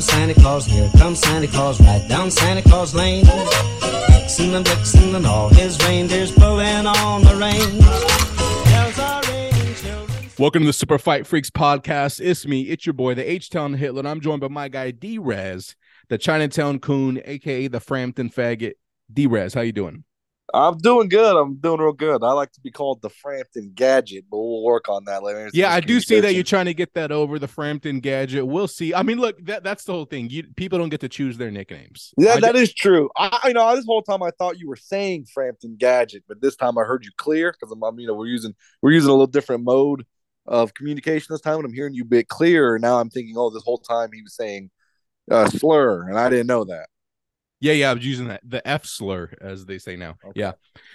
comes Santa Claus, here comes Santa Claus, right down Santa Claus Lane. Vixen and Blitzen and all his reindeers pulling on the reins. Welcome to the Super Fight Freaks podcast. It's me, it's your boy, the H Town Hitler. And I'm joined by my guy D Rez, the Chinatown Coon, aka the Frampton Faggot. D Rez, how you doing? I'm doing good. I'm doing real good. I like to be called the Frampton Gadget, but we'll work on that later. It's Yeah, I do see that you're trying to get that over the Frampton gadget. We'll see. I mean, look, that, that's the whole thing. You people don't get to choose their nicknames. Yeah, I that ju- is true. I, you know, this whole time I thought you were saying Frampton Gadget, but this time I heard you clear because I'm, I'm, you know, we're using we're using a little different mode of communication this time, and I'm hearing you a bit clearer. Now I'm thinking, oh, this whole time he was saying uh, slur, and I didn't know that. Yeah, yeah, I was using that the F slur as they say now. Okay. Yeah.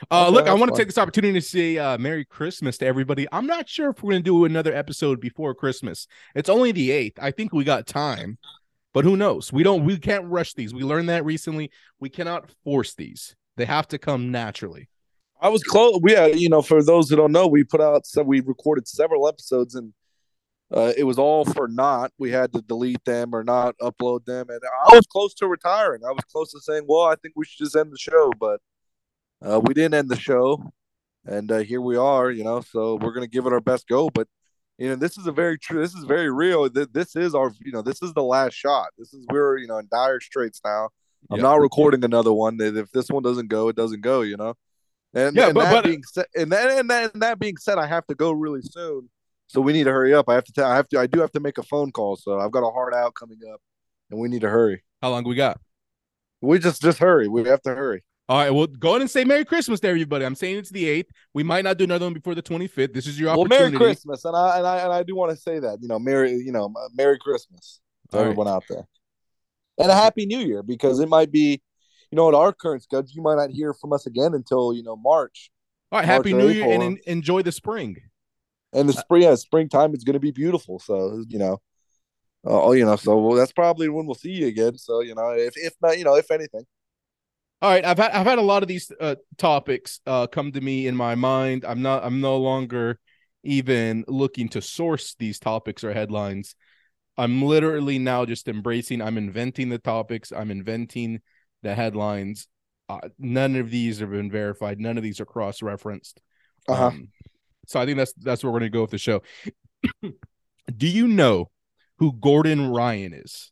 Uh, Okay, look, I want to take this opportunity to say uh, Merry Christmas to everybody. I'm not sure if we're going to do another episode before Christmas. It's only the eighth. I think we got time, but who knows? We don't. We can't rush these. We learned that recently. We cannot force these. They have to come naturally. I was close. We had, you know, for those who don't know, we put out so we recorded several episodes and uh, it was all for naught. We had to delete them or not upload them, and I was close to retiring. I was close to saying, "Well, I think we should just end the show," but uh, we didn't end the show, and uh, here we are. You know, so we're gonna give it our best go. But you know, this is a very true. This is very real. This is our, you know, this is the last shot. This is we're, you know, in dire straits now. I'm Yeah. not recording another one. If this one doesn't go, it doesn't go. You know. And, Yeah, and but- that but- being said, and that, and that and that being said, I have to go really soon, so we need to hurry up. I have to tell, I have to, I do have to make a phone call, so I've got a hard out coming up, and we need to hurry. How long we got? We just just hurry. We have to hurry. All right. Well, go ahead and say Merry Christmas to everybody. I'm saying it's the eighth. We might not do another one before the 25th. This is your Well, opportunity. Merry Christmas, and I and I and I do want to say that you know, Merry you know, uh, Merry Christmas to All right. everyone out there, and a Happy New Year because it might be, you know, at our current schedule, you might not hear from us again until you know March. All right. Happy New or Year and en- enjoy the spring. And the spring yeah, springtime is going to be beautiful so you know oh you know so that's probably when we'll see you again so you know if if not you know if anything All right, I've had I've had a lot of these uh, topics uh, come to me in my mind. I'm not I'm no longer even looking to source these topics or headlines. I'm literally now just embracing. I'm inventing the topics. I'm inventing the headlines. Uh, none of these have been verified. None of these are cross referenced. uh-huh Um, so I think that's that's where we're gonna go with the show. Do you know who Gordon Ryan is?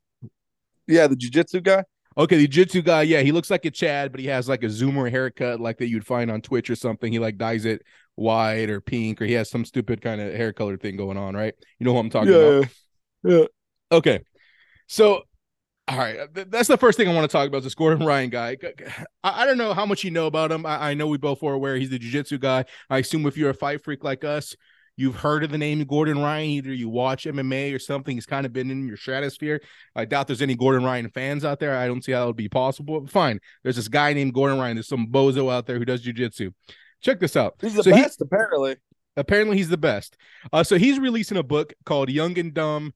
yeah the jiu-jitsu guy Okay, the Jiu jitsu guy, yeah, he looks like a Chad, but he has like a zoomer haircut like that you'd find on Twitch or something. He like dyes it white or pink, or he has some stupid kind of hair color thing going on, right? You know who I'm talking about? yeah Okay. So, all right, that's the first thing I want to talk about. This Gordon Ryan guy. I, don't know how much you know about him. I, know we both are aware he's the jiu-jitsu guy. I assume if you're a fight freak like us, you've heard of the name Gordon Ryan. Either you watch MMA or something. He's kind of been in your stratosphere. I doubt there's any Gordon Ryan fans out there. I don't see how it would be possible. But fine. There's this guy named Gordon Ryan. There's some bozo out there who does jiu-jitsu. Check this out. he's the So he- best apparently apparently he's the best. Uh, so he's releasing a book called Young and Dumb.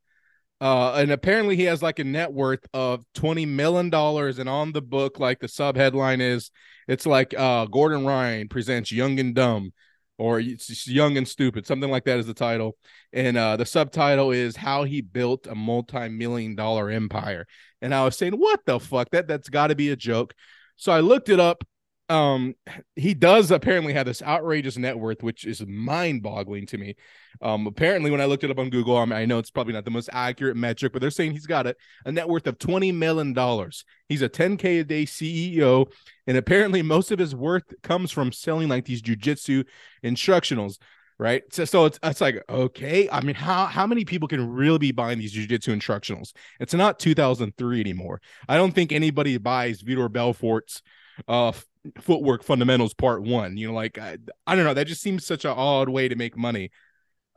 Uh, and apparently he has like a net worth of twenty million dollars, and on the book, like the sub headline is, it's like uh Gordon Ryan presents Young and Dumb, or it's Young and Stupid, something like that is the title, and uh the subtitle is how he built a multi-million dollar empire. And I was saying, what the fuck? That that's got to be a joke. So I looked it up. Um, he does apparently have this outrageous net worth, which is mind-boggling to me. Um, apparently, when I looked it up on Google, I, mean, I know it's probably not the most accurate metric, but they're saying he's got a, a net worth of twenty million dollars. He's a 10k a day CEO, and apparently most of his worth comes from selling like these jujitsu instructionals. Right, so so it's it's like okay. I mean, how how many people can really be buying these jujitsu instructionals? It's not 2003 anymore. I don't think anybody buys Vitor Belfort's uh footwork fundamentals part one. You know, like I, I don't know. That just seems such an odd way to make money.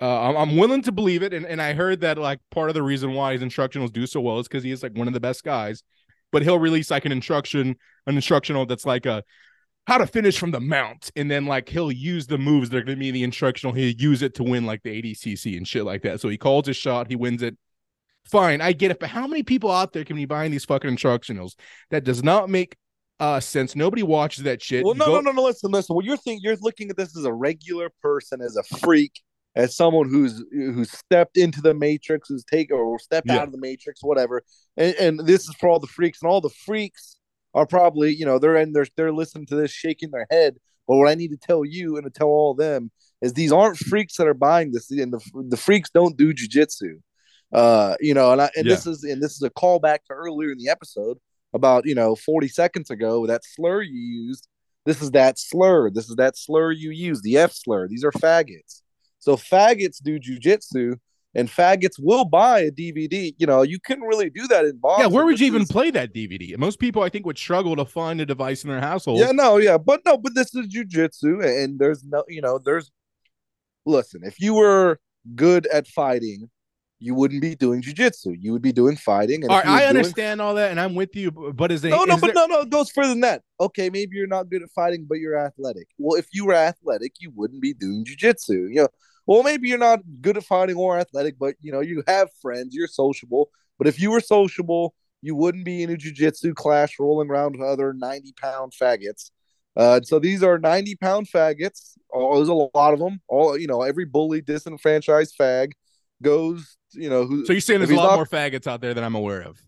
Uh, I'm, willing to believe it, and, and I heard that like part of the reason why his instructionals do so well is because he is like one of the best guys. But he'll release like an instruction, an instructional that's like a how to finish from the mount, and then like he'll use the moves that are going to be in the instructional. He'll use it to win like the ADCC and shit like that. So he calls his shot, he wins it. Fine, I get it, but how many people out there can be buying these fucking instructionals? That does not make uh sense. Nobody watches that shit. well no go- no no no listen listen well you're thinking you're looking at this as a regular person as a freak as someone who's who's stepped into the matrix, who's taken or stepped Yeah. out of the matrix, whatever. And, and this is for all the freaks, and all the freaks are probably you know they're in they're they're listening to this, shaking their head. But what I need to tell you and to tell all them is these aren't freaks that are buying this, and the the freaks don't do jujitsu. Uh, you know, and I, and this is and this is a callback to earlier in the episode about you know 40 seconds ago that slur you used. This is that slur. This is that slur you use, the F slur. These are faggots. So faggots do jujitsu, and faggots will buy a DVD. You know, you couldn't really do that in boxing. Yeah, where would you even is- play that DVD? Most people, I think, would struggle to find a device in their household. Yeah, no, yeah, but no, but this is jujitsu, and there's no, you know, there's. Listen, if you were good at fighting, you wouldn't be doing jujitsu. You would be doing fighting. And All right, I doing- understand all that, and I'm with you. But is it No, no, but there- no, no, it goes further than that. Okay, maybe you're not good at fighting, but you're athletic. Well, if you were athletic, you wouldn't be doing jujitsu. You know, well, maybe you're not good at fighting or athletic, but you know, you have friends, you're sociable. But if you were sociable, you wouldn't be in a jujitsu class rolling around with other 90 pound faggots. Uh, so these are 90 pound faggots. Oh, there's a lot of them. All you know, every bully, disenfranchised fag goes. You know, who So you're saying there's a lot not- more faggots out there than I'm aware of.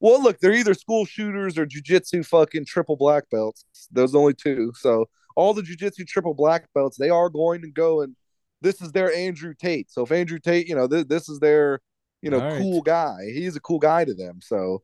well, look, they're either school shooters or jujitsu fucking triple black belts. Those are only two. So all the jujitsu triple black belts, they are going to go and this is their Andrew Tate. So if Andrew Tate, you know, this, this is their, you know, All right. cool guy. He's a cool guy to them. So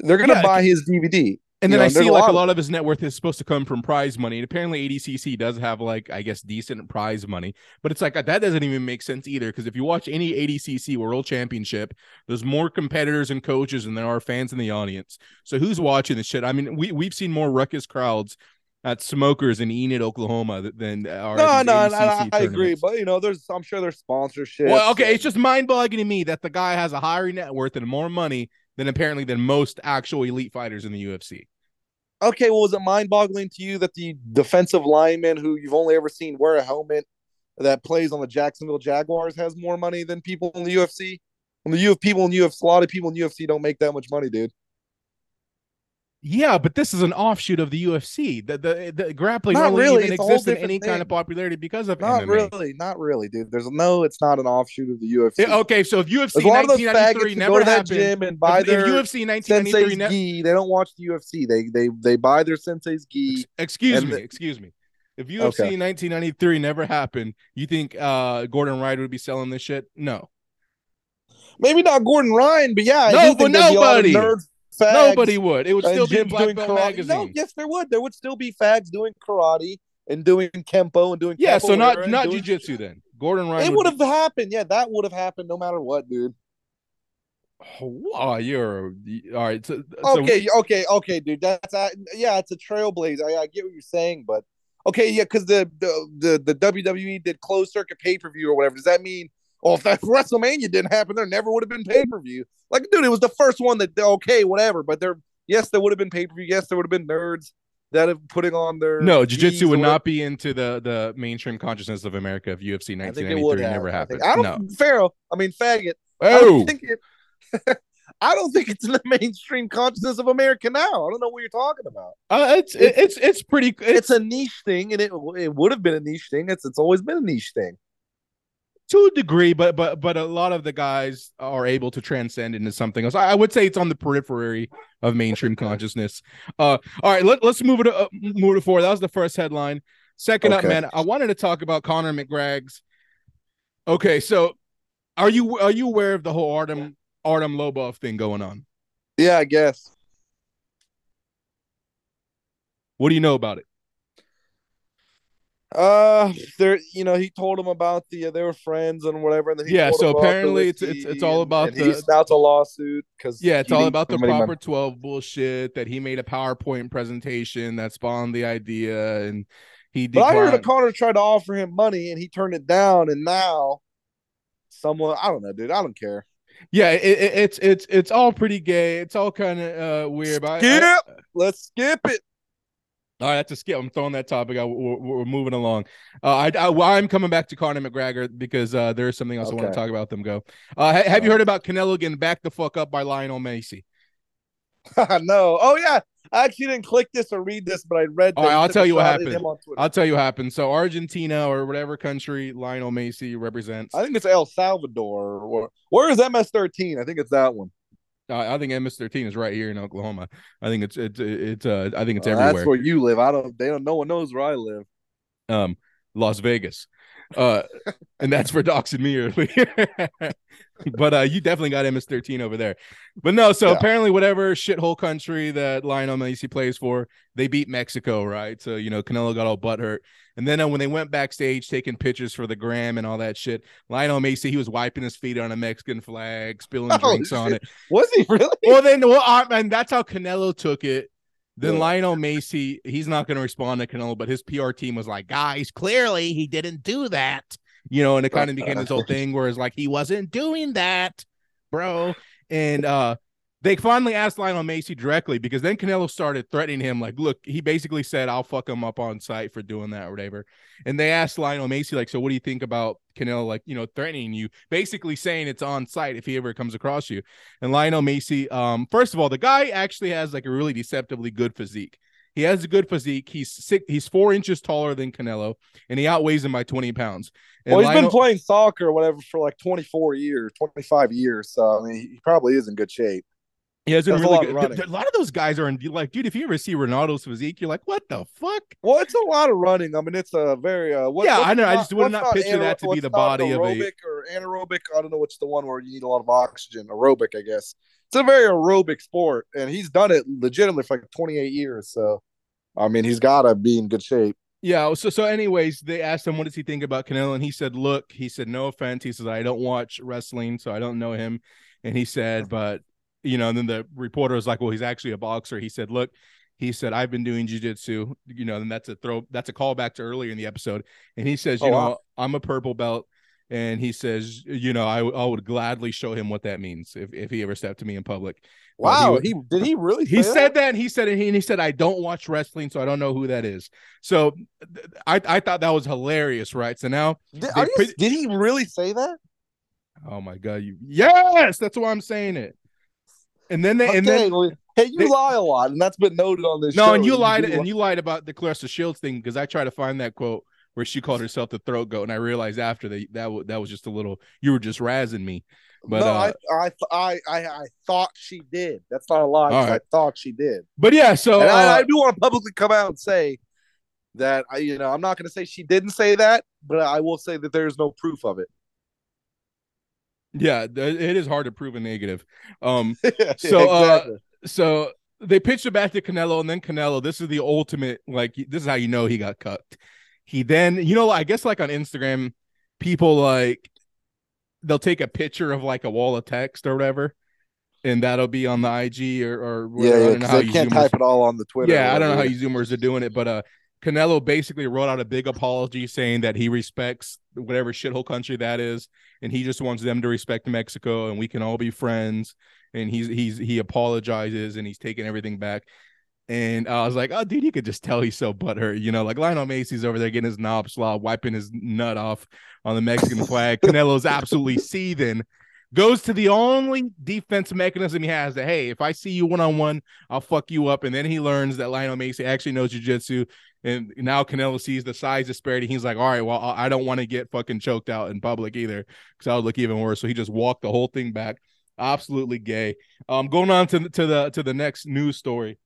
they're gonna Yeah, buy his DVD. And You then know, I see a like lot a lot of his net worth is supposed to come from prize money. And apparently ADCC does have like, I guess, decent prize money. But it's like uh, that doesn't even make sense either. Because if you watch any ADCC World Championship, there's more competitors and coaches than there are fans in the audience. So who's watching this shit? I mean, we, we've seen more ruckus crowds at Smokers in Enid, Oklahoma th- than are No, no, and I, I agree, but you know, there's I'm sure there's sponsorship. Well, okay, it's just mind boggling to me that the guy has a higher net worth and more money than apparently than most actual elite fighters in the UFC. okay. Well, was it mind boggling to you that the defensive lineman who you've only ever seen wear a helmet that plays on the Jacksonville Jaguars has more money than people in the UFC? When the U people in UFC, a lot of people in UFC don't make that much money, dude. Yeah, but this is an offshoot of the UFC. The the, the grappling Not only really, even it's a whole exists in any kind of popularity because of Not MMA. really, not really, dude. There's no, it's not an offshoot of the UFC. Yeah, okay, so if UFC There's a lot of those 1993 faggots who never go to that happened, gym and buy if, their if UFC 1993 ne- gi. They don't watch the UFC. They they they buy their sensei's gi. excuse me, the- excuse me. If UFC Okay. 1993 never happened, you think uh Gordon Ryan would be selling this shit? No. Maybe not Gordon Ryan, but yeah, No, but think there'd be a lot of nobody. nerd fags Nobody would. It would still be Black doing Belt karate. magazine. No, yes, there would. There would still be fags doing karate and doing kempo and doing yeah, so not not doing- jujitsu then. Gordon Ryan It would have happened. Yeah, that would have happened no matter what, dude. Oh, you're all right. So, so- Okay, okay, okay, dude. That's uh, yeah, it's a trailblazer. I, I get what you're saying, but okay, yeah, because the, the the the WWE did closed circuit pay per view or whatever. Does that mean? Oh, if that WrestleMania didn't happen, there never would have been pay per view. Like, dude, it was the first one that okay, whatever. But there, yes, there would have been pay per view. Yes, there would have been nerds that have putting on their no, jiu-jitsu would not be into the the mainstream consciousness of America if UFC I think it would 1993 have. never I happened. think- I don't. no. Pharaoh. I mean, faggot. I Oh, don't think it. I don't think it's in the mainstream consciousness of America now. I don't know what you're talking about. uh, it's it, it's it's pretty. It's, It's a niche thing, and it it would have been a niche thing. It's it's always been a niche thing. To a degree, but but but a lot of the guys are able to transcend into something else. I, I would say it's on the periphery of mainstream consciousness. Uh, all right, let, let's move it uh, move it forward. That was the first headline. Second up, man, I wanted to talk about Conor McGreg's. Okay, so are you are you aware of the whole Artem Artem Lobov thing going on? Yeah, I guess. What do you know about it? Uh, there, you know, he told him about the uh, they were friends and whatever, and then he Yeah, so him about the apparently it's- it's- it's all about and the- he's now to lawsuit because Yeah, it's all about the proper 12 bullshit that he made a PowerPoint presentation that spawned the idea and he But I heard declined. that Conor tried to offer him money and he turned it down, and now someone I don't know, dude. I don't care. Yeah, it, it, it's it's it's all pretty gay. It's all kind of uh, weird. But I- Skip. I- Let's skip it. All right, that's a skip. I'm throwing that topic out. We're, we're moving along. Uh, I, I I'm coming back to Conor McGregor because uh, there is something else I want to talk about. Them go. Uh, ha- have you heard about Canelo getting back the fuck up by Lionel Messi? no. Oh yeah. I actually didn't click this or read this, but I read. All right, I'll tell you what happened. him on Twitter. I'll tell you what happened. So Argentina or whatever country Lionel Messi represents. I think it's El Salvador. Or where is MS13? I think it's that one. I I think MS13 is right here in Oklahoma. I think it's it's it's uh I think it's Uh, everywhere. That's where you live. I don't. They don't. No one knows where I live. um Las Vegas. Uh and that's for doxing me earlier. but uh you definitely got MS13 over there. But no, so Yeah. apparently whatever shithole country that Lionel Messi plays for, they beat Mexico, right? So you know Canelo got all butthurt. And then uh, when they went backstage taking pictures for the gram and all that shit, Lionel Messi he was wiping his feet on a Mexican flag, spilling Oh, drinks on it. Was he really? Well, then, well, uh, and that's how Canelo took it. Then Yeah. Lionel Messi, he's not going to respond to Canelo, but his PR team was like, guys, clearly he didn't do that. You know, and it kind of became this whole thing where it's like he wasn't doing that, bro. And uh they finally asked Lionel Messi directly because then Canelo started threatening him, like, look, he basically said, I'll fuck him up on site for doing that or whatever. And they asked Lionel Messi, like, so what do you think about Canelo, like, you know, threatening you, basically saying it's on site if he ever comes across you. And Lionel Messi, um, first of all, the guy actually has like a really deceptively good physique. He has a good physique. He's six, he's four inches taller than Canelo, and he outweighs him by 20 pounds. And Well, he's Lionel- been playing soccer or whatever for like 24 years, 25 years. So I mean, he probably is in good shape. He has a does a really lot of good. running. A lot of those guys are in like, dude. If you ever see Ronaldo's physique, you're like, what the fuck? Well, it's a lot of running. I mean, it's a very uh. What, Yeah, I know. I just would what's not picture that to be the body of a- or anaerobic. I don't know what's the one where you need a lot of oxygen. Aerobic, I guess. It's a very aerobic sport, and he's done it legitimately for like 28 years. So, I mean, he's got to be in good shape. Yeah. So so anyways, they asked him what does he think about Canelo, and he said, "Look, he said no offense. He says I don't watch wrestling, so I don't know him." And he said, "But you know." And then the reporter was like, "Well, he's actually a boxer." He said, "Look." He said, "I've been doing jujitsu, you know, and that's a throw. That's a callback to earlier in the episode." And he says, oh, "You Oh, know, wow. I'm a purple belt." And he says, "You know, I, I would gladly show him what that means if, if he ever stepped to me in public." Wow, wa- he, did he really? He said that, and he said it. And he said, "I don't watch wrestling, so I don't know who that is." So, th- I I thought that was hilarious, right? So now, Did, you- put- did he really say that? oh my god, you yes, that's why I'm saying it. And then they and then well, hey, you they- lie a lot, and that's been noted on this. no, show. and you lied, and you lied about the Claressa Shields thing because I tried to find that quote where she called herself the throat goat, and I realized after that that wa- that was just a little you were just razzing me. But no, uh, I, I, I, I, thought she did. That's not a lie. right. I thought she did, but yeah, so and I, uh, I do want to publicly come out and say that. I, you know, I'm not going to say she didn't say that, but I will say that there's no proof of it. Yeah, it is hard to prove a negative. Um, So, uh, so they pitched it back to Canelo, and then Canelo. This is the ultimate. Like this is how you know he got cucked. He then, you know, I guess like on Instagram, people like they'll take a picture of like a wall of text or whatever, and that'll be on the IG or or yeah. I don't know how they you can't Zoomers- type it all on the Twitter. yeah, I don't know how you Zoomers are doing it, but uh, Canelo basically wrote out a big apology saying that he respects whatever shithole country that is, and he just wants them to respect Mexico, and we can all be friends. And he's he's he apologizes and he's taking everything back. And I was like, oh, dude, you could just tell he's so butthurt, you know, like Lionel Messi's over there getting his knob slob, wiping his nut off on the Mexican flag. Canelo's absolutely seething. Goes to the only defense mechanism he has that hey, if I see you one on one, I'll fuck you up. And then he learns that Lionel Messi actually knows jujitsu. And now Canelo sees the size disparity. He's like, all right, well, I don't want to get fucking choked out in public either because I would look even worse. So he just walked the whole thing back. Absolutely gay. Um, going on to the, to the to the next news story.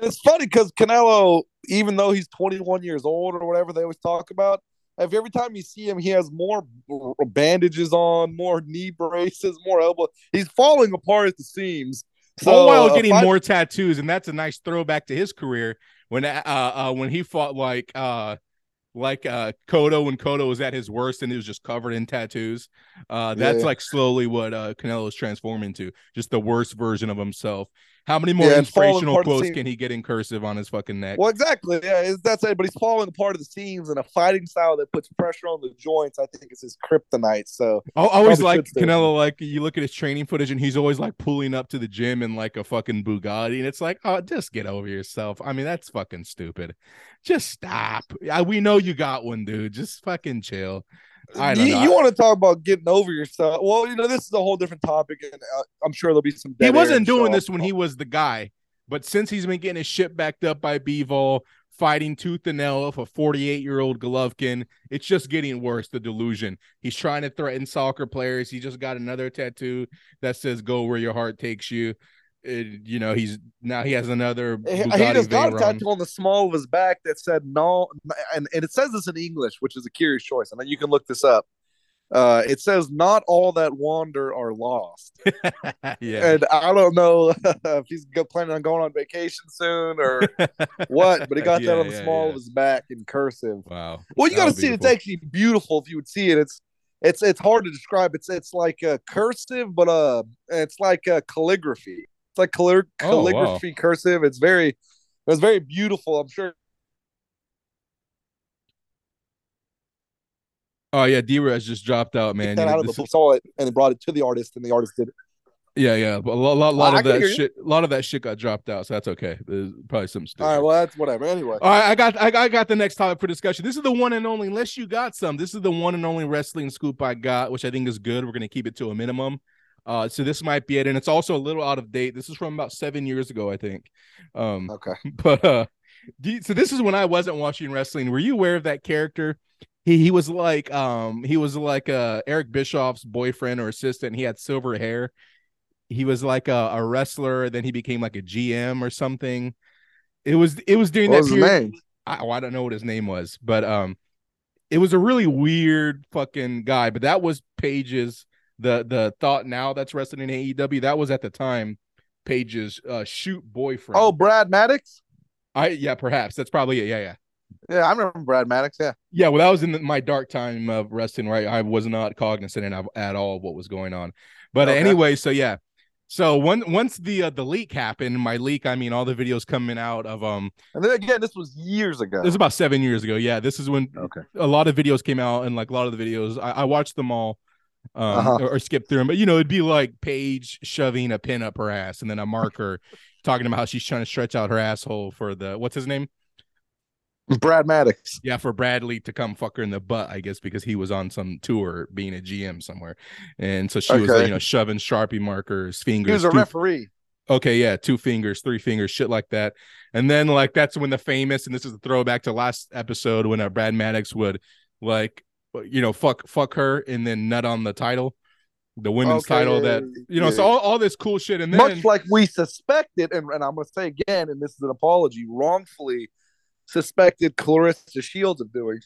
It's funny because Canelo, even though he's 21 years old or whatever they always talk about, if every time you see him, he has more bandages on, more knee braces, more elbow. He's falling apart at the seams. So, all while uh, getting fight- more tattoos, and that's a nice throwback to his career when uh, uh when he fought like uh like uh Cotto when Cotto was at his worst and he was just covered in tattoos. Uh that's Yeah. like slowly what uh Canelo's transformed into, just the worst version of himself. How many more Yeah, inspirational apart at the quotes can he get in cursive on his fucking neck? Well, exactly. Yeah, it's- that's it. But he's falling apart of the seams and a fighting style that puts pressure on the joints. I think is his kryptonite. So I always like. Canelo. Like you look at his training footage, and he's always like pulling up to the gym in like a fucking Bugatti, and it's like, oh, just get over yourself. I mean, that's fucking stupid. Just stop. I, we know you got one, dude. Just fucking chill. I don't you, know. you want to talk about getting over yourself? Well, you know this is a whole different topic, and uh, I'm sure there'll be some. he wasn't doing this when he was the guy, but since he's been getting his shit backed up by Bivol, fighting tooth and nail for 48 year old Golovkin, it's just getting worse. The delusion. He's trying to threaten soccer players. He just got another tattoo that says "Go where your heart takes you." It- you know, he's now he has another. He, he just got a tattoo on the small of his back that said no, and, and it says this in English, which is a curious choice. And then you can look this up. Uh, it says, "Not all that wander are lost," yeah. and I don't know if he's planning on going on vacation soon or what, but he got Yeah, that on the yeah, small yeah. of his back in cursive. Wow. Well, you got to see it. It's actually beautiful if you would see it. It's it's it's hard to describe. It's it's like a cursive, but uh, it's like a calligraphy. Like calli- Oh, wow. calligraphy cursive. It's very it's very beautiful. I'm sure. Oh yeah, D-Res just dropped out, man. You know, out of the this is- saw it and brought it to the artist, and the artist did it. yeah, yeah. But a lot, lot, lot of that shit, a lot of that shit got dropped out, so that's okay. There's probably some stuff. All right, well that's whatever. Anyway, All right, I got I got, I got the next topic for discussion. This is the one and only, unless you got some. This is the one and only wrestling scoop I got, which I think is good. We're gonna keep it to a minimum. Uh, so this might be it, and it's also a little out of date. This is from about seven years ago, I think. Um, okay. but uh, you- so this is when I wasn't watching wrestling. Were you aware of that character? He he was like um he was like uh Eric Bischoff's boyfriend or assistant. He had silver hair. He was like a, a wrestler. Then he became like a GM or something. It was it was during What that was his period. name? I, oh, I don't know what his name was, but um, it was a really weird fucking guy. But that was Paige's the the thought now that's wrestling in AEW. That was at the time Paige's uh shoot boyfriend. Oh, Brad Maddox. I yeah, perhaps that's probably it. Yeah, yeah, Yeah, I remember Brad Maddox. Yeah. yeah. Well, that was in the, my dark time of wrestling. Right, I was not cognizant of, at all of what was going on. But Okay. anyway, so yeah. So one, once the uh, the leak happened, my leak, I mean all the videos coming out of um And then again, this was years ago. This was about seven years ago. Yeah, this is when Okay. a lot of videos came out, and like a lot of the videos, I, I watched them all, um, Uh-huh. or, or skipped through them. But you know, it'd be like Paige shoving a pin up her ass, and then a marker talking about how she's trying to stretch out her asshole for the what's his name? Brad Maddox. Yeah, for Bradley to come fuck her in the butt, I guess, because he was on some tour being a GM somewhere, and so she was, uh, Okay. you know, shoving sharpie markers, fingers. He was a two- referee. Okay, yeah, two fingers, three fingers, shit like that. And then like that's when the famous, and this is a throwback to last episode when uh, Brad Maddox would like, you know, fuck fuck her and then nut on the title, the women's Okay, title that you know, yeah. so all, all this cool shit. And then much like we suspected, and, and I'm going to say again, and this is an apology, wrongfully suspected Claressa Shields of doing.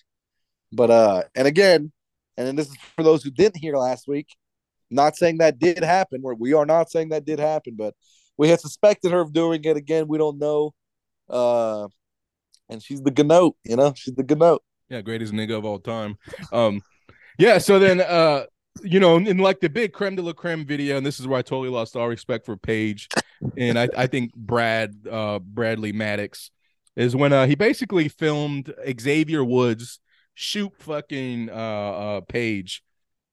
But uh, and again, and then this is for those who didn't hear last week. Not saying that did happen. Where we are not saying that did happen, but we had suspected her of doing it again. We don't know. Uh, and she's the ganote, you know, she's the ganote. Yeah, greatest nigga of all time. Um, yeah. So then, uh, you know, in like the big creme de la creme video, and this is where I totally lost all respect for Paige, and I, I think Brad, uh, Bradley Maddox, is when uh he basically filmed Xavier Woods shoot fucking uh uh Paige,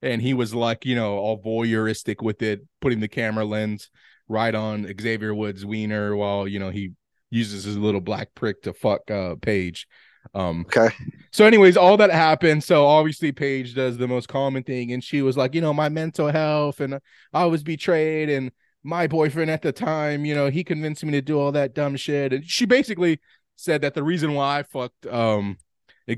and he was like, you know, all voyeuristic with it, putting the camera lens right on Xavier Woods' wiener while you know he uses his little black prick to fuck uh Paige. Um, Okay. so, anyways, all that happened. So, obviously, Paige does the most common thing, and she was like, you know, my mental health, and I was betrayed, and my boyfriend at the time, you know, he convinced me to do all that dumb shit, and she basically said that the reason why I fucked um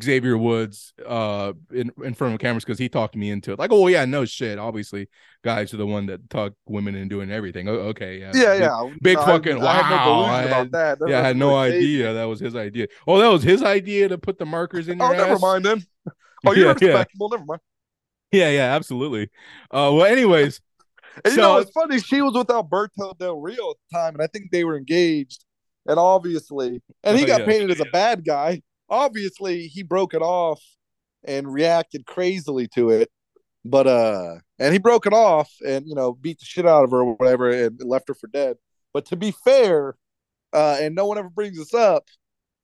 Xavier Woods uh in, in front of cameras because he talked me into it. Like, oh yeah, no shit. Obviously, guys are the one that talk women and doing everything. Oh, okay, yeah, Yeah, Big- yeah. big I- fucking- I, no wow, I about had- that. That yeah, I had no me. idea that was his idea. Oh, that was his idea to put the markers in Oh, never ass? mind then. Oh, you're Yeah, yeah. respectable. Never mind. Yeah, yeah, absolutely. Uh, well, anyways, And you So- know, it's funny. She was with Alberto Del Rio at the time, and I think they were engaged. And obviously, and he Oh, got yeah. painted as a bad guy. Obviously, he broke it off and reacted crazily to it. But uh, and he broke it off and you know beat the shit out of her or whatever and left her for dead. But to be fair, uh, and no one ever brings this up,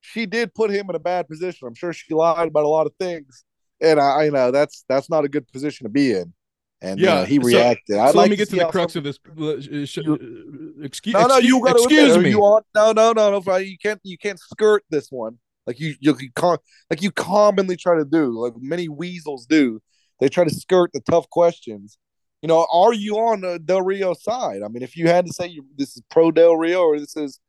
she did put him in a bad position. I'm sure she lied about a lot of things, and I, I know that's that's not a good position to be in. And Yeah, yeah, he so- reacted. I'd so like let me get to the crux some- of this. uh, uh, excuse, No, no, you gotta excuse me. You no, no, no, no. You can't, you can't skirt this one like you, you, you com- like you commonly try to do, like many weasels do. they try to skirt the tough questions. You know, are you on the Del Rio side? I mean, if you had to say you, this is pro Del Rio or this is,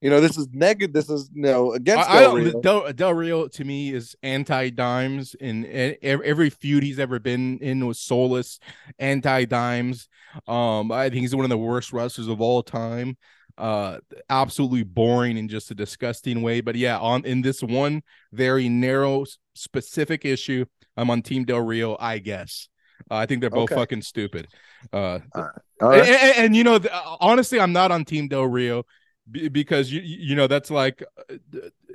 you know, this is negative, this is you know against I, I Del don't, Rio. Del, Del Rio to me is anti dimes, and every feud he's ever been in was soulless, anti dimes. Um, I think he's one of the worst wrestlers of all time. Uh, absolutely boring in just a disgusting way. But yeah, on in this one very narrow, specific issue, I'm on Team Del Rio. I guess. Uh, I think they're both Okay. fucking stupid. Uh, and, and- and, you know, th- honestly, I'm not on Team Del Rio b- because you you know that's like, uh,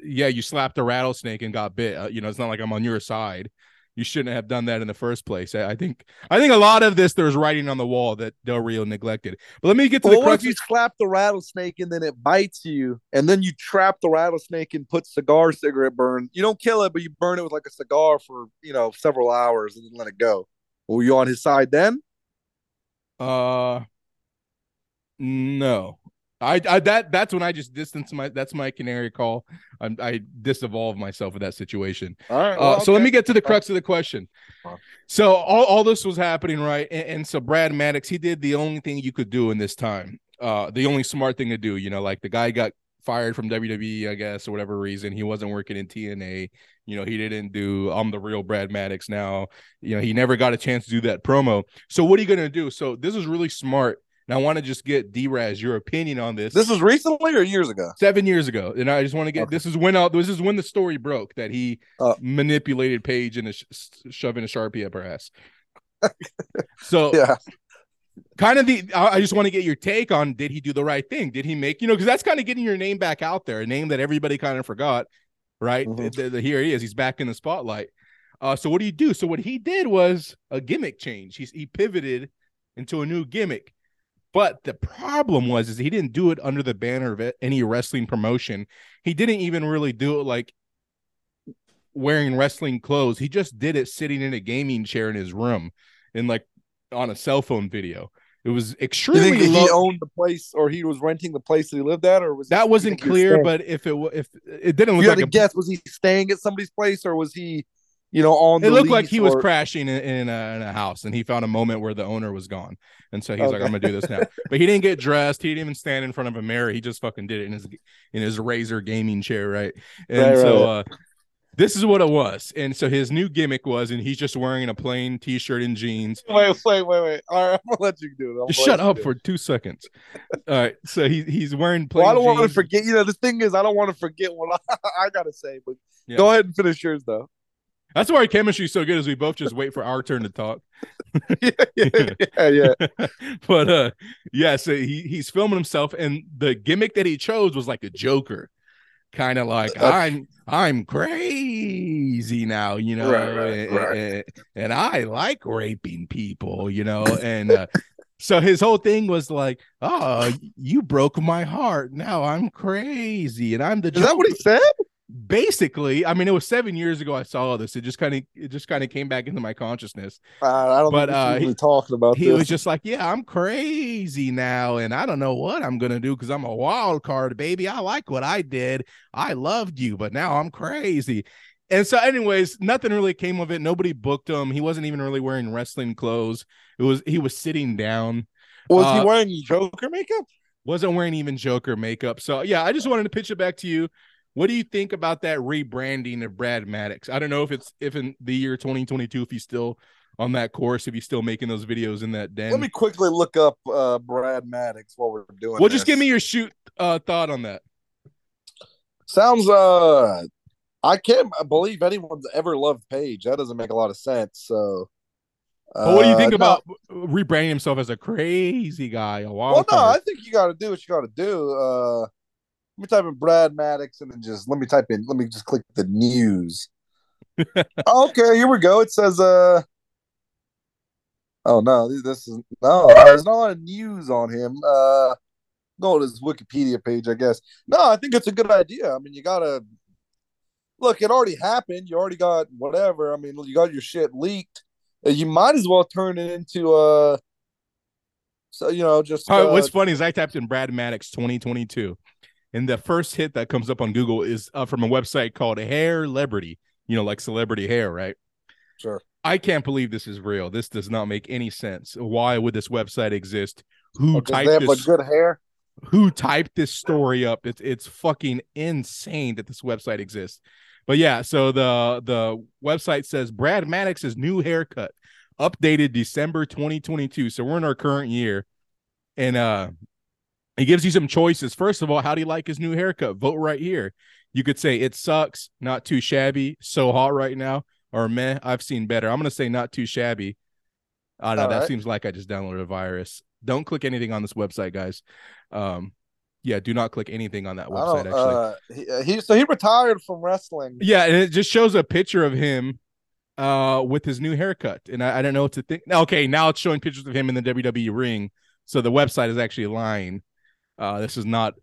yeah, you slapped a rattlesnake and got bit. Uh, you know, it's not like I'm on your side. You shouldn't have done that in the first place. I, I think I think a lot of this there's writing on the wall that Del Rio neglected. But let me get to Well, the what if you slap the rattlesnake and then it bites you, and then you trap the rattlesnake and put cigar cigarette burn? You don't kill it, but you burn it with like a cigar for you know several hours and then let it go. Were you on his side then? Uh, no. I, I that that's when I just distance my that's my canary call. I'm, I disevolve myself in that situation. All right. Uh, so let me get to the crux of the question. So all, all this was happening, right? And, and so Brad Maddox, he did the only thing you could do in this time. Uh, the only smart thing to do, you know, like the guy got fired from WWE, I guess, or whatever reason. He wasn't working in TNA. You know, he didn't do I'm the real Brad Maddox now. You know, he never got a chance to do that promo. So what are you gonna do? So this is really smart. And I want to just get D-Raz your opinion on this. This was recently or years ago? seven years ago, and I just want to get Okay. this is when uh, this is when the story broke that he Uh. manipulated Paige and sh- shoving a sharpie up her ass. so Yeah. kind of the I I just want to get your take on did he do the right thing? Did he make you know because that's kind of getting your name back out there, a name that everybody kind of forgot, right? Mhm. Th- th- here he is, he's back in the spotlight. Uh, so what do you do? So what he did was a gimmick change. He's he pivoted into a new gimmick. But the problem was is he didn't do it under the banner of any wrestling promotion. He didn't even really do it like wearing wrestling clothes. He just did it sitting in a gaming chair in his room and like on a cell phone video. It was You extremely think he low. owned the place or he was renting the place that he lived at, or was that wasn't think he was clear, but if it if it didn't look you had like to a guess, was he staying at somebody's place or was he, you know, on? it looked like he was crashing in, in, a, in a house and he found a moment where the owner was gone and so he's like i'm gonna do this now but he didn't get dressed he didn't even stand in front of a mirror he just fucking did it in his in his Razer gaming chair right and Right, so right. uh this is what it was and so his new gimmick was and he's just wearing a plain t-shirt and jeans Wait, wait, wait, wait. All right, I'm gonna let you do it. I'm shut up for two seconds all right so he, he's wearing plain Well, I don't want to forget. You know, the thing is, I don't want to forget what I, I gotta say. But Yeah. go ahead and finish yours, though. That's why our chemistry is so good is we both just wait for our turn to talk yeah, yeah, yeah. but uh yeah so he he's filming himself and the gimmick that he chose was like a joker kind of like Uh, i'm i'm crazy now you know Right, right, and, right. and- and i like raping people you know and uh so his whole thing was like oh you broke my heart now i'm crazy and i'm the Is that what he said? Basically i mean it was seven years ago i saw all this it just kind of it just kind of came back into my consciousness Uh, I don't. But, uh, really talking about he this. was just like, "Yeah, I'm crazy now, and I don't know what I'm gonna do because I'm a wild card, baby. I like what I did. I loved you, but now I'm crazy." And so, anyways, nothing really came of it. Nobody booked him. He wasn't even really wearing wrestling clothes. It was he was sitting down, was uh, he wearing Joker makeup? wasn't wearing even Joker makeup. So yeah, I just wanted to pitch it back to you. What do you think about that rebranding of Brad Maddox? I don't know if it's if in the year 2022 if he's still on that course, if he's still making those videos in that den. Let me quickly look up uh, Brad Maddox while we're doing. Well, just give me your shoot uh, thought on that. Sounds. Uh, I can't believe anyone's ever loved Paige. That doesn't make a lot of sense. So. But what do you think uh, no. about rebranding himself as a crazy guy, a Well, no, I think you got to do what you got to do. Uh, let me type in Brad Maddox and then just let me type in. Let me just click the news. okay, here we go. It says, uh, oh no, this is no. There's not a lot of news on him. Uh, go to his Wikipedia page, I guess. No, I think it's a good idea. I mean, you gotta look. It already happened. You already got whatever. I mean, you got your shit leaked. Uh, You might as well turn it into uh so you know, just Oh, uh, what's funny is I typed in Brad Maddox 2022, and the first hit that comes up on Google is uh, from a website called Hair Celebrity. You know, like celebrity hair, right? Sure. I can't believe this is real. This does not make any sense. Why would this website exist? Who Oh, typed this? good hair. Who typed this story up? It's it's fucking insane that this website exists. But yeah, so the the website says Brad Maddox's new haircut, updated December 2022. So we're in our current year, and uh, it gives you some choices. First of all, how do you like his new haircut? Vote right here. You could say it sucks, not too shabby, so hot right now, or meh. I've seen better. I'm gonna say not too shabby. I don't know. All That right. seems like I just downloaded a virus. Don't click anything on this website, guys. Um, yeah, do not click anything on that website. Actually, Uh, he, uh, he so he retired from wrestling. yeah, and it just shows a picture of him uh with his new haircut. And I, I don't know what to think. Okay, now it's showing pictures of him in the WWE ring. So the website is actually lying. Uh this is not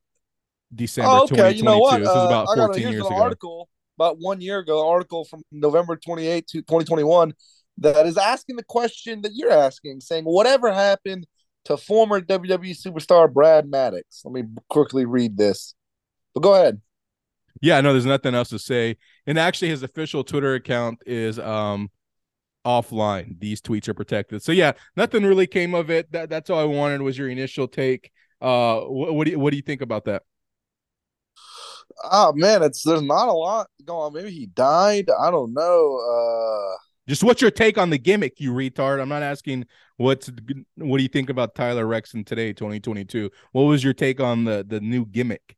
December Oh, okay. 2022. You know what? This is Uh, about a, 14 years an ago. article about one year ago. Article from November 28, to 2021, that is asking the question that you're asking, saying whatever happened to former WWE superstar Brad Maddox. Let me quickly read this. But go ahead. Yeah, no, there's nothing else to say. And actually his official Twitter account is um offline. These tweets are protected. So yeah, nothing really came of it. That that's all I wanted was your initial take. Uh what, what do you what do you think about that? Oh man, it's there's not a lot going on. Maybe he died. I don't know. Uh Just what's your take on the gimmick, you retard? I'm not asking what's what do you think about Tyler Rexon today, 2022. What was your take on the the new gimmick?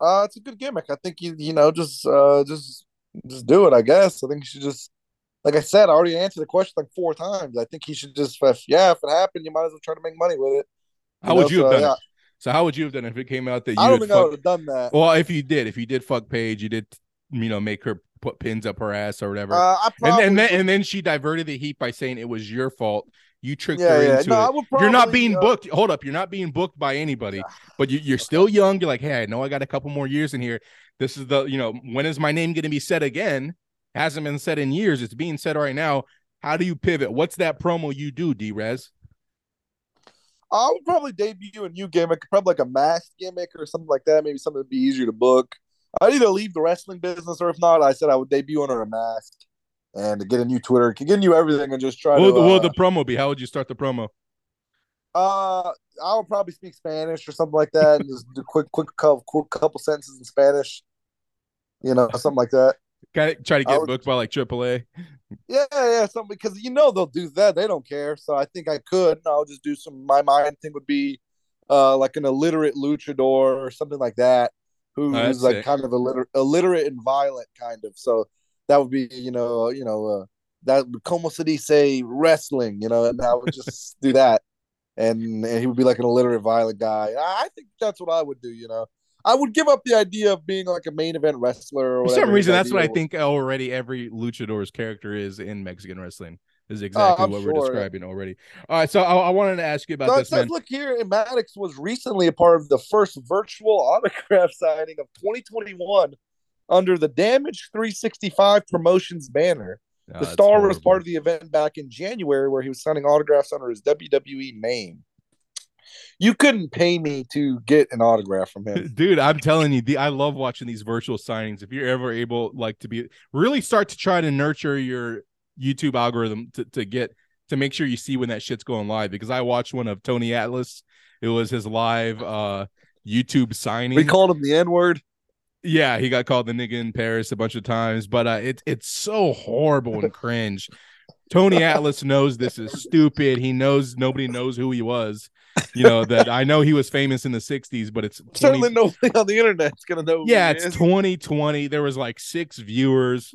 Uh, it's a good gimmick. I think you you know just uh just just do it. I guess. I think you should just like I said. I already answered the question like four times. I think he should just if, yeah. If it happened, you might as well try to make money with it. How know, would you have done yeah. it? So how would you have done it if it came out that you I don't had think I would have done that. well, if you did, if you did fuck Paige, you did you know make her put pins up her ass or whatever. Uh, and, probably and then and then she diverted the heat by saying it was your fault. You tricked yeah, her yeah. into No, it. would you're not being uh, booked. Hold up, you're not being booked by anybody, but you, you're still young. You're like, hey, I know I got a couple more years in here. This is the, you know, when is my name going to be said again? Hasn't been said in years. It's being said right now. How do you pivot? What's that promo you do, Drez? I would probably debut a new gimmick, probably like a mask gimmick or something like that. Maybe something that'd be easier to book. I'd either leave the wrestling business, or if not, I said I would debut under a mask and get a new Twitter, get a new everything, and just try What to. the, what uh, would the promo be? How would you start the promo? Uh, I would probably speak Spanish or something like that, and just do quick, quick, couple, quick couple sentences in Spanish. You know, something like that. Kind of try to get would- booked by like AAA. Yeah, yeah, something because you know they'll do that. They don't care. So I think I could. and I'll just do some. My mind thing would be, uh, like an illiterate luchador or something like that, who's Oh, like sick. kind of illiterate, illiterate and violent, kind of. So that would be, you know, you know, uh, that would como se dice wrestling, you know, and I would just do that, and and he would be like an illiterate, violent guy. I I think that's what I would do. You know, I would give up the idea of being like a main event wrestler. Or For some reason, that's what I think already every luchador's character is in Mexican wrestling. Is oh, exactly Oh, I'm what we're describing already. All right, so I, I wanted to ask you about it this, says, look here, Maddox was recently a part of the first virtual autograph signing of 2021 under the Damage 365 Promotions banner. Oh, the star was part of the event back in January where he was signing autographs under his WWE name. You couldn't pay me to get an autograph from him. Dude, I'm telling you, the, I love watching these virtual signings. If you're ever able, like, to be really start to try to nurture your YouTube algorithm to, to get to make sure you see when that shit's going live. Because I watched one of Tony Atlas. It was his live uh YouTube signing. We called him the N word. Yeah, he got called the nigga in Paris a bunch of times, but uh, it's it's so horrible and cringe. Tony Atlas knows this is stupid. He knows nobody knows who he was. You know that I know he was famous in the '60s, but it's 20, Certainly nobody on the internet's gonna know. yeah, it's is. 2020. There was like six viewers.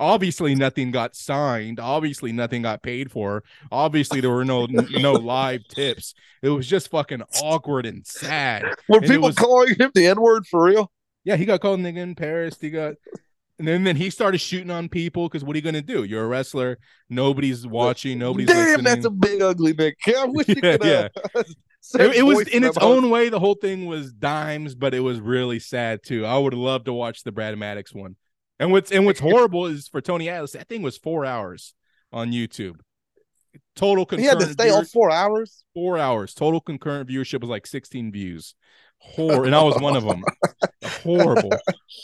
Obviously, nothing got signed. Obviously, nothing got paid for. Obviously, there were no no live tips. It was just fucking awkward and sad. Were and people was- calling him the N word for real? Yeah, he got called nigga in Paris. He got, and then then he started shooting on people because what are you gonna do? You're a wrestler. Nobody's watching. Nobody's Damn, listening. that's a big ugly Nick. I wish you Yeah, could. Uh, it, it was in its own way. The whole thing was dimes, but it was really sad too. I would love to watch the Brad Maddox one. And what's and what's horrible is for Tony Atlas, that thing was four hours on YouTube. total concurrent. He had to stay viewers- four hours. four hours. Total concurrent viewership was like 16 views. Hor and I was one of them. Horrible.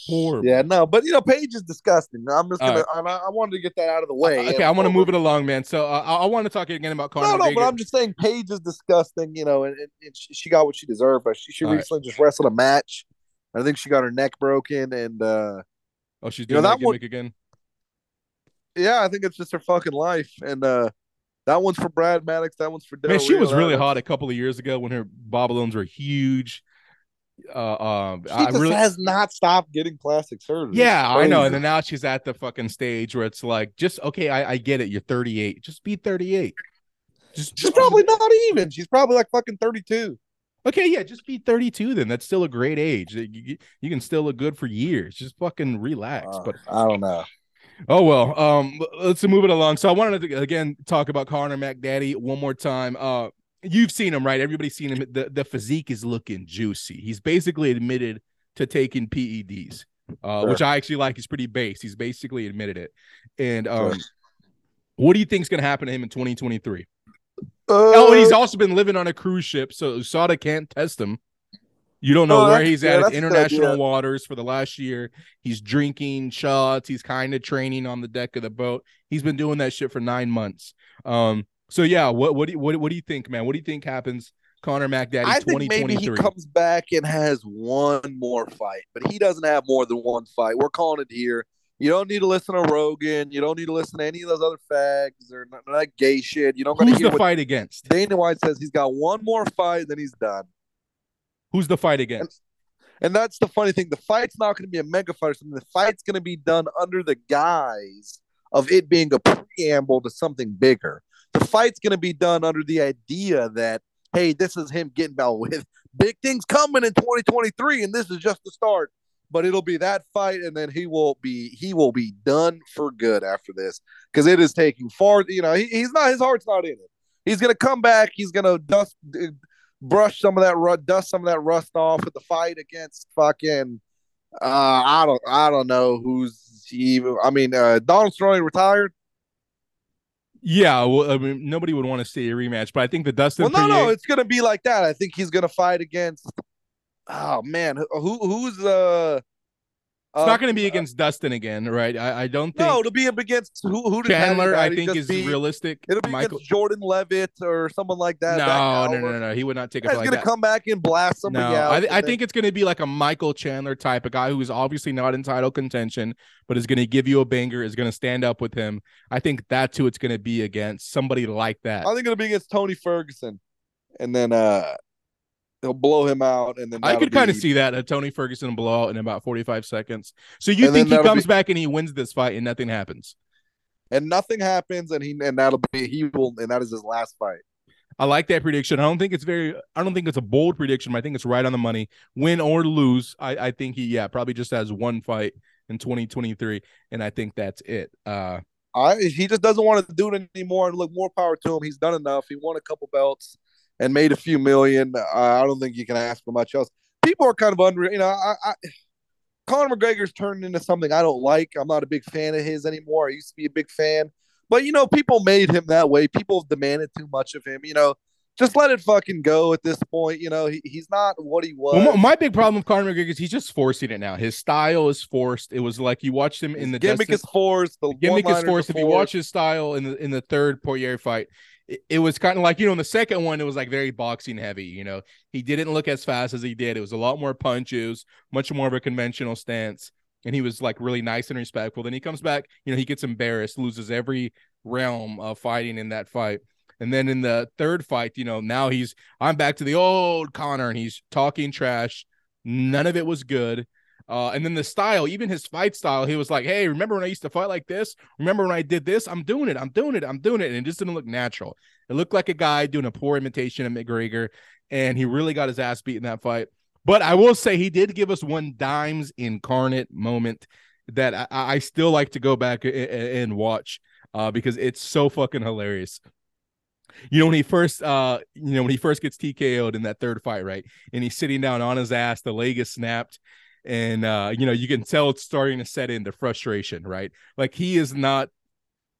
Horrible. Yeah, no, but you know, Paige is disgusting. I'm just gonna. I, I wanted to get that out of the way. Okay, I want to move it along, man. So uh, I, I want to talk again about Conor No, no, McGregor. but I'm just saying Paige is disgusting. You know, and, and, and she, she got what she deserved. But she, she All right. recently just wrestled a match. I think she got her neck broken, and uh oh, she's you know, doing that that one- again. yeah, I think it's just her fucking life. And uh that one's for Brad Maddox. That one's for Del Man, she Rio, was really hot a couple of years ago when her bobbleons were huge. Uh, um, She I just really, has not stopped getting plastic surgery. yeah, I know. And then now she's at the fucking stage where it's like, just okay, I, I get it. You're 38. Just be 38. Just she's probably not even. She's probably like fucking 32. okay. Yeah, just be 32. Then that's still a great age. You, you, can still look good for years. Just fucking relax. Uh, but I don't know. Oh well, um, let's move it along. So I wanted to again talk about Conor McDaddy one more time. Uh, you've seen him, right? Everybody's seen him. The the physique is looking juicy. He's basically admitted to taking PEDs, uh, Sure. which I actually like. He's pretty base. He's basically admitted it. And um, Sure. what do you think's gonna happen to him in 2023? Uh, Oh, he's also been living on a cruise ship, so USADA can't test him. You don't know Oh, where he's yeah, at. It's that's a good international waters for the last year. He's drinking shots. He's kind of training on the deck of the boat. He's been doing that shit for nine months. Um. So yeah, what what do you, what, what do you think, man? What do you think happens, Conor McDaddy, I think maybe he comes back and has one more fight, but he doesn't have more than one fight. We're calling it here. You don't need to listen to Rogan. You don't need to listen to any of those other fags or none of that gay shit. You don't got to Who's hear the fight against? Dana White says. He's got one more fight, then he's done. Who's the fight against? And that's the funny thing. The fight's not going to be a mega fight or something. The fight's going to be done under the guise of it being a preamble to something bigger. The fight's going to be done under the idea that, hey, this is him getting out with big things coming in 2023, and this is just the start. But it'll be that fight, and then he will be he will be done for good after this because it is taking far. You know, he, he's not his heart's not in it. He's gonna come back. He's gonna dust brush some of that rust, dust some of that rust off with the fight against fucking. Uh, I don't, I don't know who's even. I mean, uh, Donald Sterling retired. Yeah, well, I mean, nobody would want to see a rematch, but I think the Dustin. Well, no, no, it's gonna be like that. I think he's gonna fight against. Oh man, who who's uh? It's not going to be against Dustin again, right? I, I don't think No, it'll be up against who? Who did Chandler. I think is beat? realistic. It'll be Michael. against Jordan Levitt or someone like that. No, that no, caliber. no, no, He would not take a He's fight like gonna come back and blast No, somebody out. I, I think it's going to be like a Michael Chandler type, a guy who is obviously not in title contention, but is going to give you a banger, is going to stand up with him. I think that's who it's going to be against somebody like that. I think it'll be against Tony Ferguson, and then uh, they'll blow him out, and then I could kind of see that a Tony Ferguson blowout in about 45 seconds. So you And think he comes be- back and he wins this fight and nothing happens? and nothing happens, and he and that'll be he will, and that is his last fight. I like that prediction. I don't think it's very. I don't think it's a bold prediction. But I think it's right on the money. Win or lose, I, I think he yeah probably just has one fight in 2023, and I think that's it. Uh, I he just doesn't want to do it anymore, and look, more power to him. He's done enough. He won a couple belts and made a few million. I don't think you can ask for much else. People are kind of under, you know. I, I Conor McGregor's turned into something I don't like. I'm not a big fan of his anymore. I used to be a big fan, but you know, people made him that way. People demanded too much of him. You know, just let it fucking go at this point. You know, he, he's not what he was. well, my, big problem with Conor McGregor is he's just forcing it now. His style is forced. It was like you watched him in the gimmick Dustin- is forced. The, the gimmick is forced. If you watch his style in the in the third Poirier fight, it, it was kind of like you know in the second one it was like very boxing heavy. You know he didn't look as fast as he did. It was a lot more punches, much more of a conventional stance, and he was like really nice and respectful. Then he comes back, you know, he gets embarrassed, loses every realm of fighting in that fight. And then in the third fight, you know, now he's I'm back to the old Conor and he's talking trash. None of it was good. Uh, and then the style, even his fight style, he was like, Hey, remember when I used to fight like this? Remember when I did this? I'm doing it. I'm doing it. I'm doing it. And it just didn't look natural. It looked like a guy doing a poor imitation of McGregor. And he really got his ass beat in that fight. But I will say he did give us one dimes incarnate moment that I, I still like to go back and, and watch uh, because it's so fucking hilarious. You know when he first, uh, you know when he first gets TKO'd in that third fight, right? And he's sitting down on his ass, the leg is snapped, and uh, you know you can tell it's starting to set in the frustration, right? Like he is not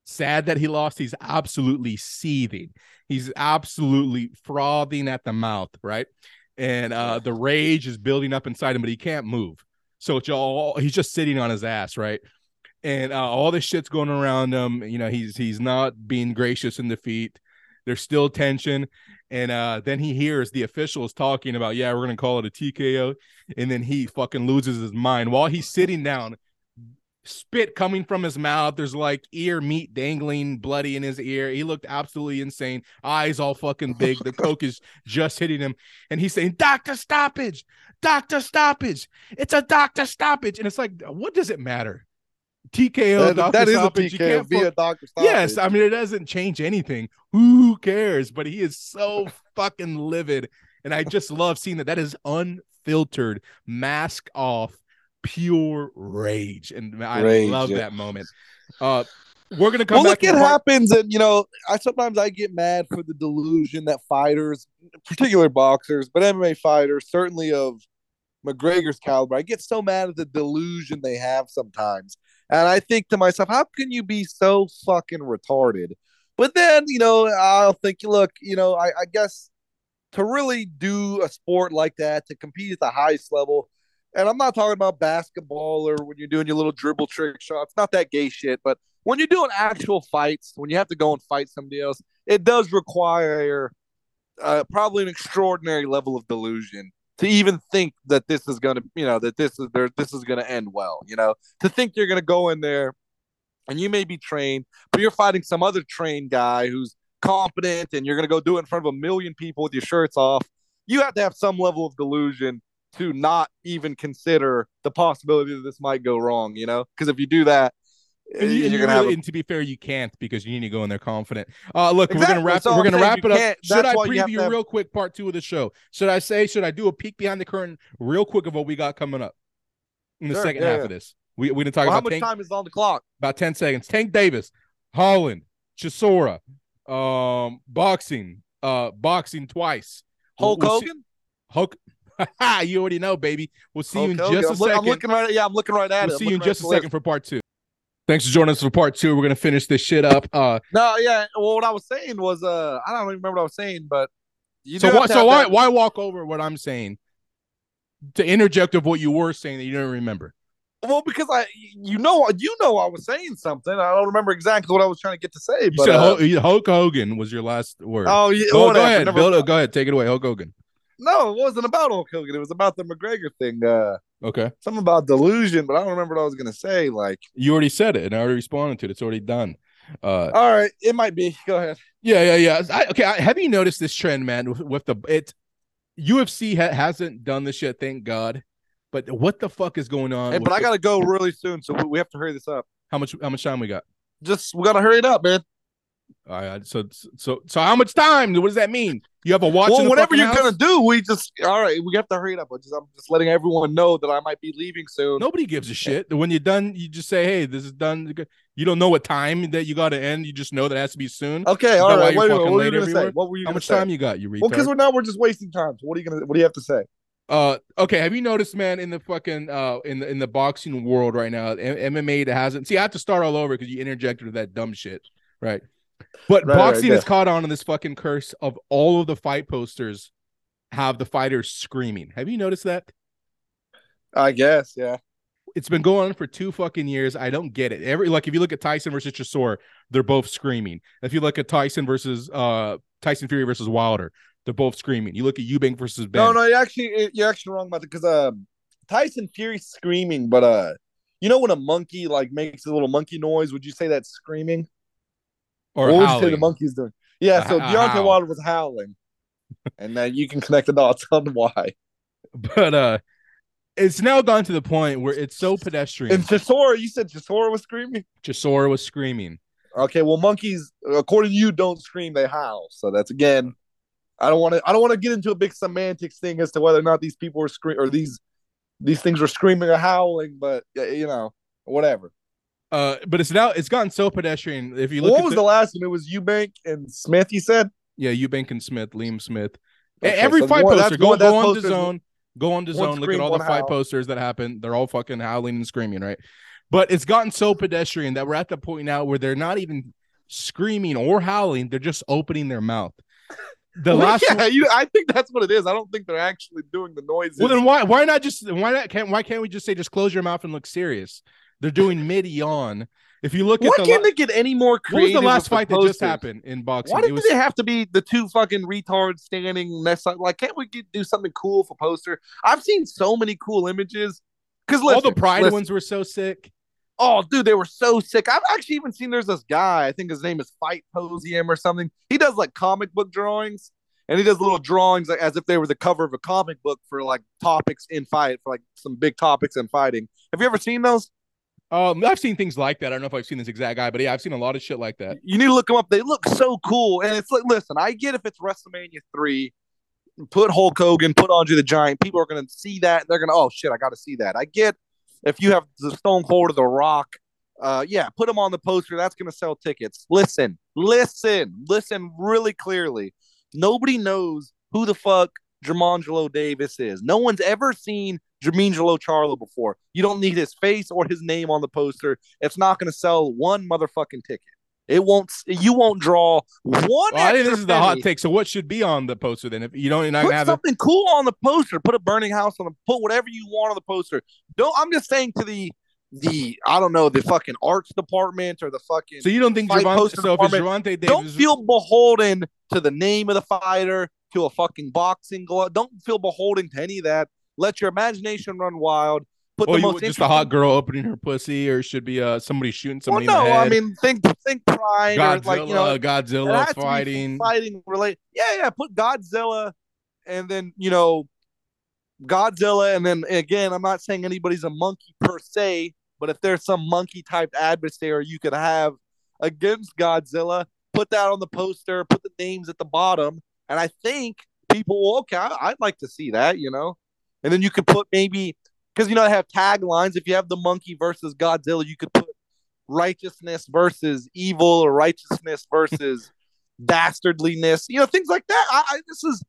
sad that he lost. He's absolutely seething. He's absolutely frothing at the mouth, right? And uh the rage is building up inside him, but he can't move. So it's all he's just sitting on his ass, right? And uh, all this shit's going around him. You know, he's he's not being gracious in defeat. There's still tension. And uh, then he hears the officials talking about, yeah, we're gonna call it a TKO. And then he fucking loses his mind while he's sitting down, spit coming from his mouth. There's like ear meat dangling bloody in his ear. He looked absolutely insane. Eyes all fucking big. The coke is just hitting him. And he's saying, Doctor stoppage, doctor stoppage. It's a doctor stoppage. And it's like, what does it matter? TKO, That, that is a stoppage. You TKO. can't Be a fuck- doctor. Yes, I mean it doesn't change anything. Who cares? But he is so fucking livid, and I just love seeing that. That is unfiltered, mask off, pure rage, and I Rage, love yeah. that moment. Uh, we're gonna come well, look, it happens, and you know, I sometimes I get mad for the delusion that fighters, particular boxers, but MMA fighters, certainly of McGregor's caliber, I get so mad at the delusion they have sometimes, and I think to myself, how can you be so fucking retarded? But then, you know, I'll think, look, you know, I, I guess to really do a sport like that, to compete at the highest level, and I'm not talking about basketball or when you're doing your little dribble trick shots, not that gay shit, but when you're doing actual fights, when you have to go and fight somebody else, it does require uh, probably an extraordinary level of delusion to even think that this is gonna, you know, that this is there, this is gonna end well. You know, to think you're gonna go in there and you may be trained, but you're fighting some other trained guy who's competent, and you're gonna go do it in front of a million people with your shirts off. You have to have some level of delusion to not even consider the possibility that this might go wrong. You know, because if you do that, And, you, you're you gonna really, have. A, and to be fair, you can't because you need to go in there confident. Uh, look, we're gonna wrap. So we're gonna wrap it up. Should I why you have preview have- real quick part two of the show? Should I say? Should I do a peek behind the curtain real quick of what we got coming up in the Sure, second yeah, half yeah. of this? We we didn't talk well, how much Tank, time is on the clock? about ten seconds. Tank Davis, Holland, Chisora, um, boxing, uh, boxing twice. Hulk We'll- see- Hogan. Hulk. you already know, baby. We'll see you in Hogan. just a I'm, second. I'm looking right. Yeah, I'm looking right at we'll it. see you in looking just a right second for part two. Thanks for joining us for part two. We're gonna finish this shit up. Uh. No, yeah. Well, what I was saying was, uh, I don't even remember what I was saying, but you so why, so why that- why walk over what I'm saying to interject of what you were saying that you don't remember? Well, because I, you know, you know, I was saying something. I don't remember exactly what I was trying to get to say. You but said uh, Hulk, Hogan was your last word. oh, yeah, go, go ahead, Never- Bill, go ahead, take it away, Hulk Hogan. No, it wasn't about Hulk Hogan. It was about the McGregor thing. Uh, Okay, something about delusion, but I don't remember what I was gonna say. Like, you already said it, and I already responded to it. It's already done. Uh, all right, it might be. Go ahead. yeah, yeah, yeah. I, okay, I, have you noticed this trend, man? With, with the it, UFC ha- hasn't done this yet, thank God. But what the fuck is going on? Hey, but I gotta go really soon, so we- we have to hurry this up. how much? How much time we got? Just we gotta hurry it up, man. All right, so so so how much time? What does that mean? You have a watch? in well, whatever you're house? gonna do, we just all right. We have to hurry it up. I just, I'm just letting everyone know that I might be leaving soon. Nobody gives a shit. When you're done, you just say, "Hey, this is done." You don't know what time that you got to end. You just know that it has to be soon. Okay, all right. all why right. you're Wait fucking What were you gonna say? What were you How much say? time you got? You retard. Well, because we're now we're just wasting time. So what are you gonna? What do you have to say? Uh, okay. Have you noticed, man, in the fucking uh in the in the boxing world right now, M- MMA that hasn't. See, I have to start all over because you interjected with that dumb shit, right? But Right, right, boxing yeah. is caught on in this fucking curse of all of the fight posters have the fighters screaming. Have you noticed that? I guess, yeah. It's been going on for two fucking years. I don't get it. Every like if you look at Tyson versus Chisora, they're both screaming. If you look at Tyson versus uh Tyson Fury versus Wilder, they're both screaming. You look at Eubank versus Benn. No, no, you actually you're actually wrong about it because um Tyson Fury's screaming, but uh, you know when a monkey like makes a little monkey noise, would you say that's screaming? Or what would you say the monkey's doing? Yeah, so Deontay howl. Wilder was howling, and then you can connect the dots on why. but uh it's now gone to the point where it's so pedestrian. And Chisora, you said Chisora was screaming. Chisora was screaming. Okay, well, monkeys, according to you, don't scream; they howl. So that's again. I don't want to. I don't want to get into a big semantics thing as to whether or not these people were screaming or these these things were screaming or howling, but you know, whatever. Uh, but it's now it's gotten so pedestrian. If you look what at was the, the last one? It was Eubank and Smith. You said yeah, Eubank and Smith, Liam Smith. Okay, Every so fight one- poster, go one- go on the zone, go on the zone. Look at all the one fight howl. posters that happen. They're all fucking howling and screaming, right? But it's gotten so pedestrian that we're at the point now where they're not even screaming or howling; they're just opening their mouth. The Well, last yeah, you, I think that's what it is. I don't think they're actually doing the noises. Well, then why why not just why not can't why can't we just say just close your mouth and look serious? They're doing mid yawn. If you look why at the can't la- they get any more what was the last fight that just happened in boxing? Why it did was they have to be the two fucking retards standing next? Up? Like, can't we get, do something cool for poster? I've seen so many cool images. Because all the pride ones were so sick. Oh, dude, they were so sick. I've actually even seen there's this guy. I think his name is Fight Posium or something. He does like comic book drawings, and he does little drawings like, as if they were the cover of a comic book for like topics in fight for like some big topics in fighting. Have you ever seen those? Um, I've seen things like that. I don't know if I've seen this exact guy, but yeah, I've seen a lot of shit like that. You need to look them up. They look so cool, and it's like, listen, I get if it's WrestleMania three, put Hulk Hogan, put Andre the Giant. People are going to see that. They're going to, oh shit, I got to see that. I get if you have the Stone Cold or the Rock. Uh, yeah, put them on the poster. That's going to sell tickets. Listen, listen, listen really clearly. Nobody knows who the fuck Jermangelo Davis is. No one's ever seen Jermangelo Charlo before. You don't need his face or his name on the poster. It's not going to sell one motherfucking ticket. It won't. You won't draw one. Well, I think this is the hot take. So what should be on the poster then? If you don't, you're not Put have something cool on the poster. Put a burning house on the. Put whatever you want on the poster. Don't. I'm just saying to the the I don't know the fucking arts department or the fucking. So you don't think Gervonta? So if it's department. Gervonta Davis, don't feel beholden to the name of the fighter to a fucking boxing glove. Don't feel beholden to any of that. Let your imagination run wild. Put well, the you, most just a hot girl opening her pussy, or should be uh somebody shooting Well, somebody. no, in the I mean think think pride Godzilla, or like you know Godzilla has to be fighting. fighting relate. Yeah, yeah. Put Godzilla, and then you know, Godzilla, and then again, I'm not saying anybody's a monkey per se, but if there's some monkey type adversary you could have against Godzilla, put that on the poster, put the names at the bottom, and I think people will. Okay, I, I'd like to see that, you know, and then you could put maybe because you know they have taglines. If you have the monkey versus Godzilla, you could put righteousness versus evil or righteousness versus dastardliness, you know, things like that. I, I this is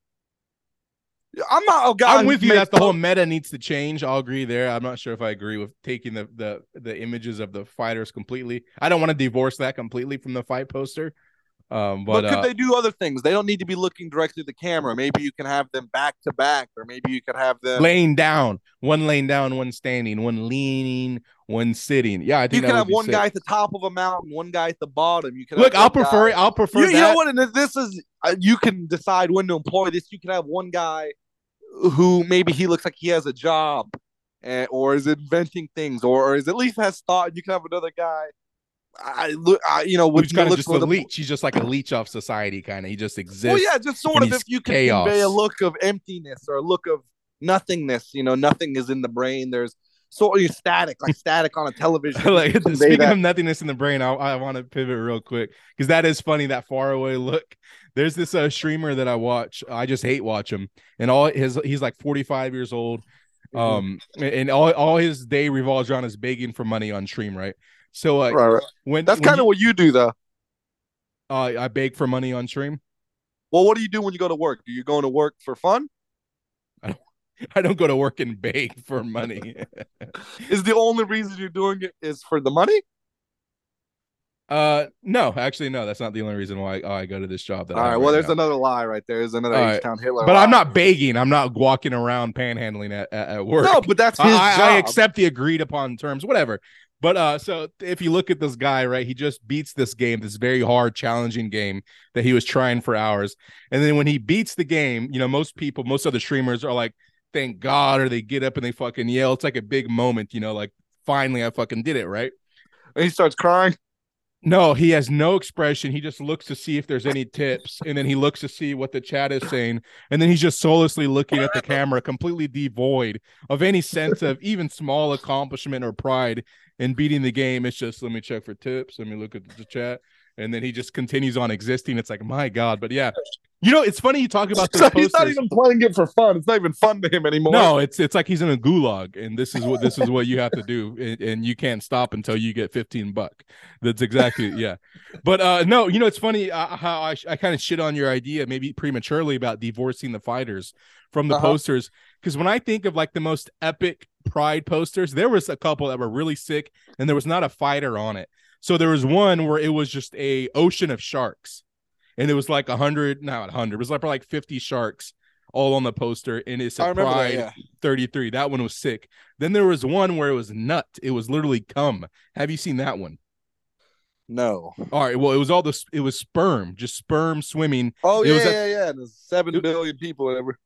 I'm not a guy. I'm with you that the whole meta needs to change. I'll agree there. I'm not sure if I agree with taking the the the images of the fighters completely. I don't want to divorce that completely from the fight poster. Um, but but, could uh, they do other things? They don't need to be looking directly at the camera. Maybe you can have them back to back, or maybe you could have them. laying down, one laying down, one standing, one leaning, one sitting. Yeah, I think you can have one sick. guy at the top of a mountain, one guy at the bottom. You can Look, I'll prefer guy-. I'll prefer You, that. you know what? And this is uh, you can decide when to employ this. You can have one guy who maybe he looks like he has a job, eh, or is inventing things, or, or is at least has thought. You can have another guy. I look, I, you know, with kind of looks just a a- leech. He's just like a leech off society, kind of. He just exists. Well, yeah, just sort of if you can chaos. convey a look of emptiness or a look of nothingness. You know, nothing is in the brain. There's sort of static, like static on a television. like speaking that. of nothingness in the brain, I, I want to pivot real quick because that is funny. That far away look. There's this uh, streamer that I watch. I just hate watch him, and all his he's like 45 years old. Mm-hmm. Um, and all all his day revolves around is begging for money on stream, right? So uh, right, right. when That's kind of what you do, though. uh, I beg for money on stream. Well, what do you do when you go to work? Do you go to work for fun? I don't I don't go to work and beg for money. Is the only reason you're doing it is for the money? uh, no, actually, no. That's not the only reason why I, I go to this job. That All I right. Well, there's now. another lie right there. There's another right. H-Town Hitler. But lie. I'm not begging. I'm not walking around panhandling at, at, at work. No, but that's his I- job. I accept the agreed upon terms, whatever. But uh, so if you look at this guy, right, he just beats this game, this very hard, challenging game that he was trying for hours. And then when he beats the game, you know, most people, most other streamers are like, thank God, or they get up and they fucking yell. It's like a big moment, you know, like finally I fucking did it, right? And he starts crying. No, he has no expression. He just looks to see if there's any tips, and then he looks to see what the chat is saying, and then he's just soullessly looking at the camera, completely devoid of any sense of even small accomplishment or pride in beating the game. It's just let me check for tips, let me look at the chat, and then he just continues on existing. It's like my god, but yeah, you know, it's funny you talk about those So he's not even playing it for fun. It's not even fun to him anymore. No, it's it's like he's in a gulag, and this is what this is what you have to do, and, and you can't stop until you get fifteen buck. That's exactly yeah. But uh no, you know it's funny uh, how I, I kind of shit on your idea maybe prematurely about divorcing the fighters from the Uh-huh. posters because when I think of like the most epic Pride posters, there was a couple that were really sick, and there was not a fighter on it. So there was one where it was just a ocean of sharks, and it was like a hundred, not a hundred, it was like like fifty sharks all on the poster, and it's a Pride yeah. 33. That one was sick. Then there was one where it was nut. It was literally cum. Have you seen that one? No. All right. Well, it was all the it was sperm, just sperm swimming. Oh It yeah, was a- yeah, yeah. There's seven It- billion people. Whatever.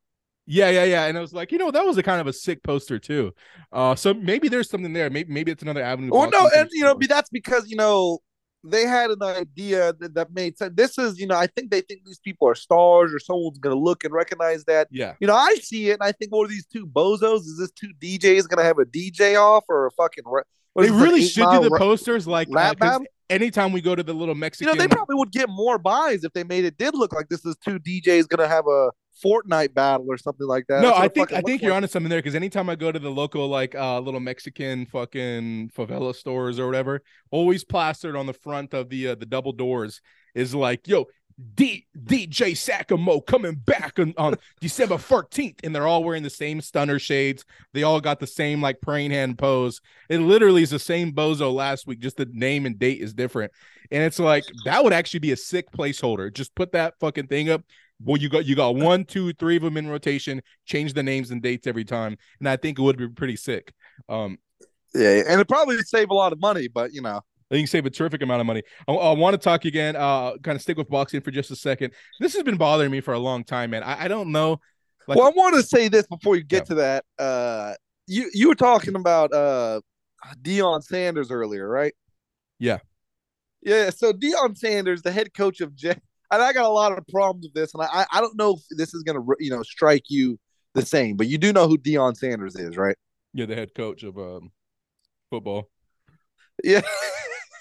Yeah, yeah, yeah. And I was like, you know, that was a kind of a sick poster too. Uh, so maybe there's something there. Maybe maybe it's another avenue. Well, no, and you know, that's because you know they had an idea that, that made sense. This is, you know, I think they think these people are stars, or someone's gonna look and recognize that. yeah, You know, I see it, and I think, what are these two bozos? Is this two DJs gonna have a DJ off or a fucking? what they is this, an really should do the posters like uh, anytime we go to the little Mexican. You know, they probably would get more buys if they made it did look like this is two DJs gonna have a Fortnite battle or something like that. no, I think I think you're like. onto something there because anytime I go to the local like uh little Mexican fucking favela stores or whatever, always plastered on the front of the uh, the double doors is like, yo, D DJ Sakamo coming back on, on December 14th, and they're all wearing the same stunner shades. They all got the same like praying hand pose. It literally is the same bozo last week, just the name and date is different. And it's like that would actually be a sick placeholder. Just put that fucking thing up. Well, you got you got one, two, three of them in rotation. Change the names and dates every time, and I think it would be pretty sick. Um, Yeah, and it probably would save a lot of money, but you know, I think you can save a terrific amount of money. I, I want to talk again. Uh, kind of stick with boxing for just a second. This has been bothering me for a long time, man. I, I don't know. Like, well, I want to say this before you get Yeah. to that. Uh, you you were talking about uh Deion Sanders earlier, right? Yeah. Yeah. So Deion Sanders, the head coach of Jet, and I got a lot of problems with this, and I I don't know if this is gonna you know strike you the same, but you do know who Deion Sanders is, right? you're the head coach of um, football. Yeah.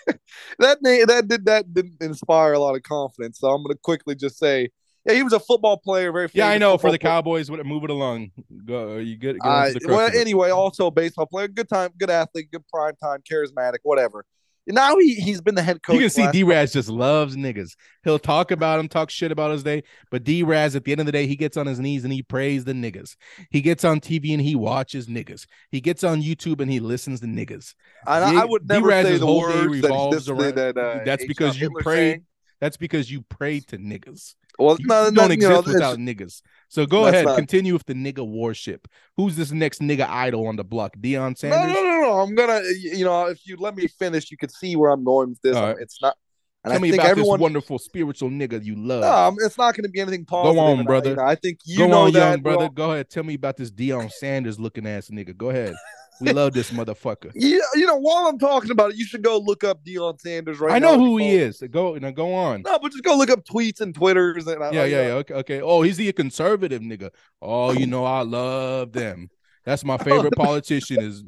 that name that did that didn't inspire a lot of confidence. So I'm gonna quickly just say, yeah, he was a football player, very Yeah, I know. For the player. Cowboys, what move it along. Go. You get. get Uh, the well, anyway, also a baseball player, good time, good athlete, good prime time, charismatic, whatever. Now he he's been the head coach. you can see D Raz just loves niggas. He'll talk about him, talk shit about his day, but D Raz at the end of the day, he gets on his knees and he prays the niggas. He gets on TV and he watches niggas. He gets on YouTube and he listens to niggas. And I, I would never D-Raz's say the whole day words that, revolves this, around- that uh, That's H. because you Hitler pray. saying. That's because you pray to niggas. Well, You, no, don't you exist know, without niggas. So go ahead, not- continue with the nigga worship. Who's this next nigga idol on the block? Deion Sanders. no, no, no. No. I'm gonna, you know, if you let me finish, you could see where I'm going with this. Right. It's not. And Tell I me think about everyone. this wonderful spiritual nigga you love. no, it's not going to be anything positive. Go on, and I- brother. you know, I think you Go know on, that, young brother. well, Go ahead. Tell me about this Deion Sanders looking ass nigga. Go ahead. We love this motherfucker. You, you know, while I'm talking about it, you should go look up Deion Sanders right I now. know who he is. Go now. Go on. No, but just go look up tweets and Twitters and uh, Yeah, yeah, yeah. Okay, okay. Oh, he's the conservative nigga. Oh, you know, I love them. That's my favorite politician is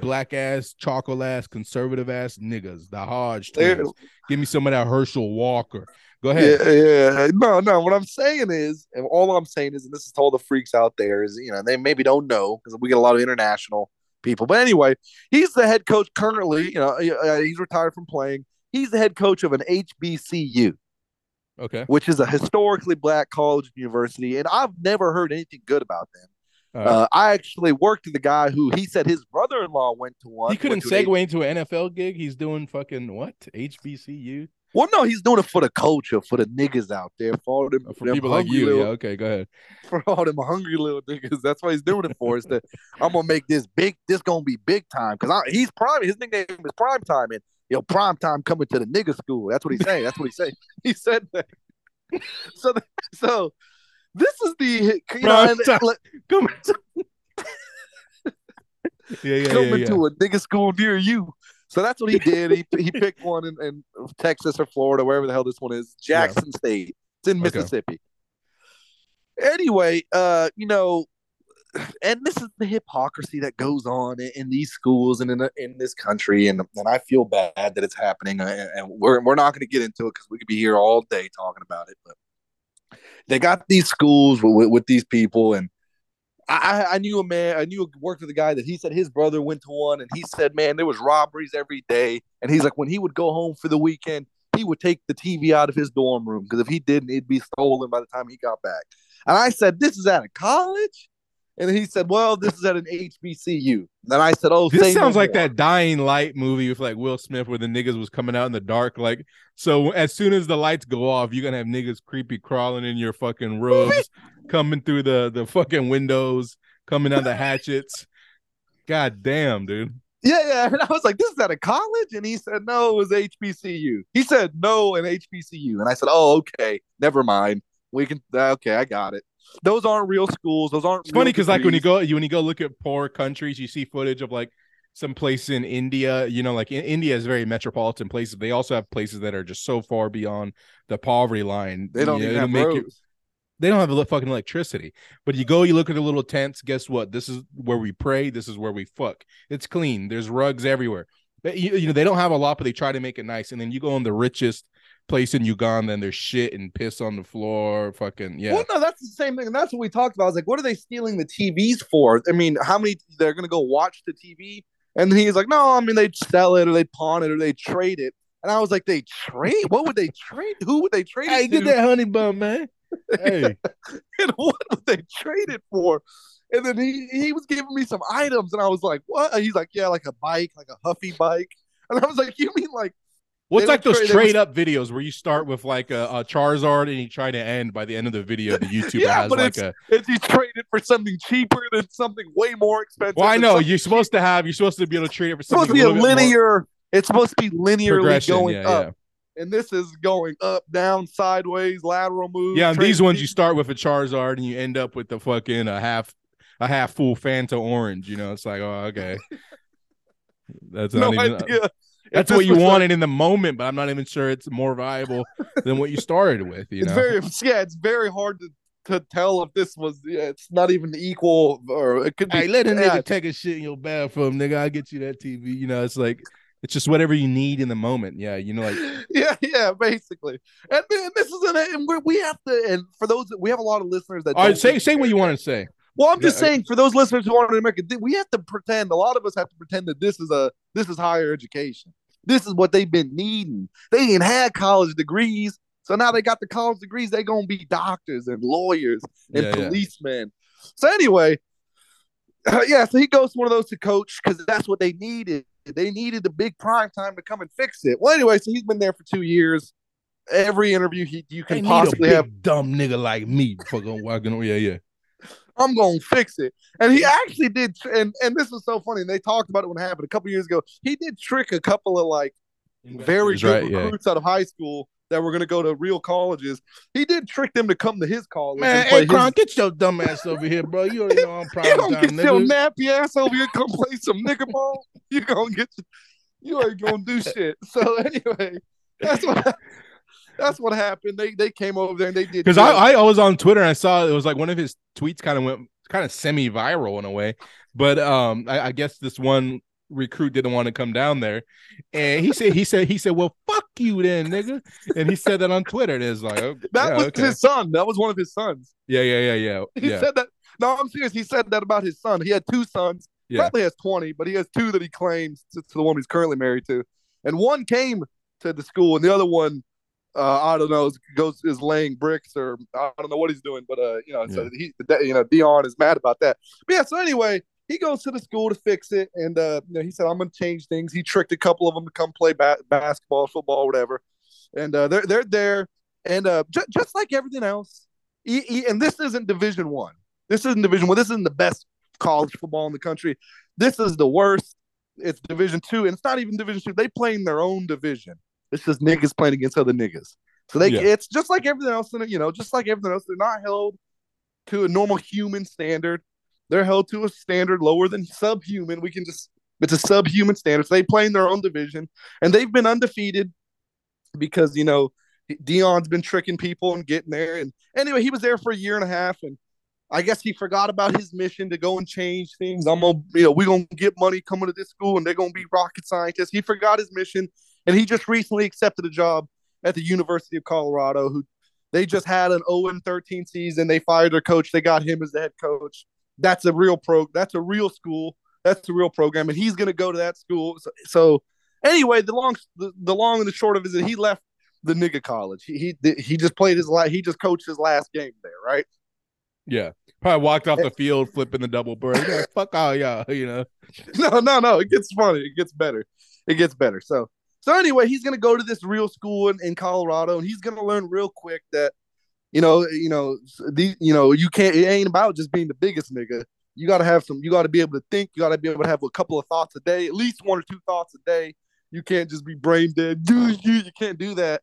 black ass, chocolate ass, conservative ass niggas. The Hodge twins. Give me some of that Herschel Walker. Go ahead. Yeah, yeah. No, no. What I'm saying is, and all I'm saying is, and this is to all the freaks out there, is you know they maybe don't know because we get a lot of international people. But anyway, he's the head coach currently. You know, uh, he's retired from playing. He's the head coach of an HBCU, Okay. which is a historically black college and university, and I've never heard anything good about them. Right. Uh, I actually worked with the guy who he said his brother-in-law went to one. he couldn't went to an segue into an NFL gig. He's doing fucking what? HBCU Well, no, he's doing it for the culture, for the niggas out there, for all them, for them people like hungry you. little- Yeah. Okay. Go ahead. for all them hungry little niggas. That's why he's doing it for. Is that I'm gonna make this big. This gonna be big time because he's prime. His nickname is prime time, and yo, prime time coming to the nigga school. That's what he's saying. That's what he's saying. He said that. So, the, so this is the you know, Prime and- time. like, Come. yeah, yeah, coming yeah, yeah. to a nigga school near you. So that's what he did. He he picked one in, in Texas or Florida, wherever the hell this one is, Jackson State. It's in Okay. Mississippi. Anyway, uh, you know, and this is the hypocrisy that goes on in, in these schools and in in this country, and and I feel bad that it's happening, and, and we're we're not going to get into it because we could be here all day talking about it, but they got these schools with, with, with these people, and I, I knew a man, I knew worked with a guy that he said his brother went to one, and he said, man, there was robberies every day, and he's like, when he would go home for the weekend, he would take the TV out of his dorm room because if he didn't, it'd be stolen by the time he got back. And I said, this is out of college. And he said, "Well, this is at an HBCU." Then I said, "Oh, This no sounds like more." that Dying Light movie with like Will Smith where the niggas was coming out in the dark. Like, so as soon as the lights go off, you're gonna have niggas creepy crawling in your fucking robes, coming through the the fucking windows, coming out the hatchets. God damn, dude. Yeah, yeah. And I was like, "This is at a college," and he said, "No, it was HBCU." He said, "No, an HBCU," and I said, "Oh, okay, never mind. We can. Uh, okay, I got it. Those aren't real schools. Those aren't." It's funny because like when you go you when you go look at poor countries, you see footage of like some place in India. You know, like in, India is very metropolitan places. They also have places that are just so far beyond the poverty line. they don't you know, even it'll have make you- roads. They don't have the fucking electricity. But you go, you look at the little tents. Guess what? This is where we pray. This is where we fuck. It's clean. There's rugs everywhere. But you, you know they don't have a lot, but they try to make it nice. And then you go in the richest place in Uganda, and there's shit and piss on the floor. Fucking yeah. Well, no, that's the same thing, and that's what we talked about. I was like, "What are they stealing the TVs for?" I mean, how many they're gonna go watch the TV? And he's like, "No, I mean they'd sell it or they'd pawn it or they'd trade it." And I was like, "They trade? What would they trade? Who would they trade Hey, it get to? that honey bun, man. Hey, and what would they trade it for?" And then he he was giving me some items, and I was like, "What?" He's like, "Yeah, like a bike, like a Huffy bike." And I was like, "You mean like?" what's like those trade- trade up videos where you start with like a, a Charizard and you try to end by the end of the video? The YouTuber Yeah, has but like it's- a. If you trade it for something cheaper than something way more expensive, Well, I know you're supposed to have. You're supposed to be able to trade it for it's supposed to be a linear. It's supposed to be linearly going yeah, up. And this is going up, down, sideways, lateral move. Yeah, and these ones you start with a Charizard and you end up with the fucking a half a half full Fanta orange. You know, it's like, oh, okay. That's no even, idea. that's what you wanted in the moment, but I'm not even sure it's more viable than what you started with. You it's know, very yeah, it's very hard to, to tell if this was. Yeah, it's not even equal, or it could be. hey, let a nigga take a shit in your bathroom, nigga. I'll get you that TV. You know, it's like it's just whatever you need in the moment. Yeah, you know, like yeah, yeah, basically. And, then this is an and we we have to. And for those we have a lot of listeners that all right, say say what you want to say. Well, I'm just Yeah, saying for those listeners who aren't in America, we have to pretend. A lot of us have to pretend that this is a this is higher education. This is what they've been needing. They ain't had college degrees, so now they got the college degrees. They gonna be doctors and lawyers and Yeah, yeah. policemen. So anyway, yeah. So he goes to one of those to coach because that's what they needed. They needed the big prime time to come and fix it. Well, anyway, so he's been there for two years. Every interview he you can possibly have dumb nigga like me fucking walking. on- Yeah, yeah. I'm gonna fix it. And he actually did, and and this was so funny. And They talked about it when it happened a couple years ago. He did trick a couple of like very good right, yeah. recruits out of high school that were gonna go to real colleges. He did trick them to come to his college. Man, and play hey, Kron, his- get your dumb ass over here, bro. You already know I'm proud you of get your nappy ass over here. Come play some nigga ball. You gonna get. You ain't gonna do shit. So anyway, that's what. That's what happened. They they came over there and they did Because I, I was on Twitter and I saw it was like one of his tweets kind of went kind of semi viral in a way. But um, I, I guess this one recruit didn't want to come down there, and he said he said he said, "Well, you then, nigga," and he said that on Twitter. And it's like, oh, that yeah, was okay. his son. That was one of his sons. yeah, yeah, yeah, yeah, He yeah, said that. No, I'm serious. He said that about his son. He had two sons. yeah. Probably has 20, but he has two that he claims to, to the woman he's currently married to. And one came to the school, and the other one, uh, I don't know, is, goes is laying bricks or I don't know what he's doing, but uh, you know, so he, you know, Deion is mad about that. But yeah, so anyway, he goes to the school to fix it, and uh, you know, he said, "I'm going to change things." He tricked a couple of them to come play ba- basketball, football, whatever, and uh, they're they're there, and uh, j- just like everything else, he, he, and this isn't Division One. This isn't Division One. This isn't the best college football in the country. This is the worst. It's Division Two, and it's not even Division Two. They play in their own division. It's just niggas playing against other niggas. So they, Yeah. it's just like everything else. In it, you know, just like everything else, they're not held to a normal human standard. They're held to a standard lower than subhuman. We can just, it's a subhuman standard. So they play in their own division, and they've been undefeated because you know Deion's been tricking people and getting there. And anyway, he was there for a year and a half, and I guess he forgot about his mission to go and change things. I'm gonna, you know, we're gonna get money coming to this school, and they're gonna be rocket scientists. He forgot his mission, and he just recently accepted a job at the University of Colorado. Who they just had an 0 13 season. They fired their coach. They got him as the head coach. That's a real pro. That's a real school. That's a real program, and he's gonna go to that school. So, so anyway, the long, the, the long and the short of it is that he left the nigga college. He he he just played his last. He just coached his last game there, right? Yeah. Probably walked off the field flipping the double bird. Like, Fuck all y'all, you know. no, no, no. It gets funny. It gets better. It gets better. So, so anyway, he's gonna go to this real school in, in Colorado, and he's gonna learn real quick that, you know, you know, the, you know, you can't. It ain't about just being the biggest nigga. You got to have some. You got to be able to think. You got to be able to have a couple of thoughts a day, at least one or two thoughts a day. You can't just be brain dead. Dude, You, you can't do that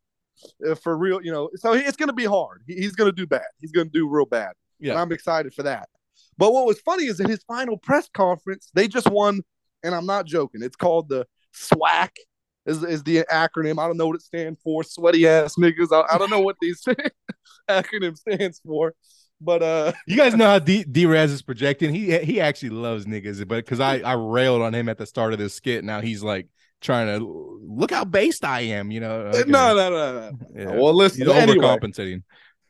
uh, for real. You know, so it's gonna be hard. He, he's gonna do bad. He's gonna do real bad. Yeah. And I'm excited for that. But what was funny is in his final press conference, they just won, and I'm not joking. It's called the SWAC, is, is the acronym. I don't know what it stands for. Sweaty ass niggas. I, I don't know what these acronym stands for. But uh You guys know how D D Raz is projecting. He he actually loves niggas, but because I I railed on him at the start of this skit. Now he's like trying to look how based I am. You know. Okay. no, no, no, no. Yeah. Well, listen. He's Anyway, overcompensating.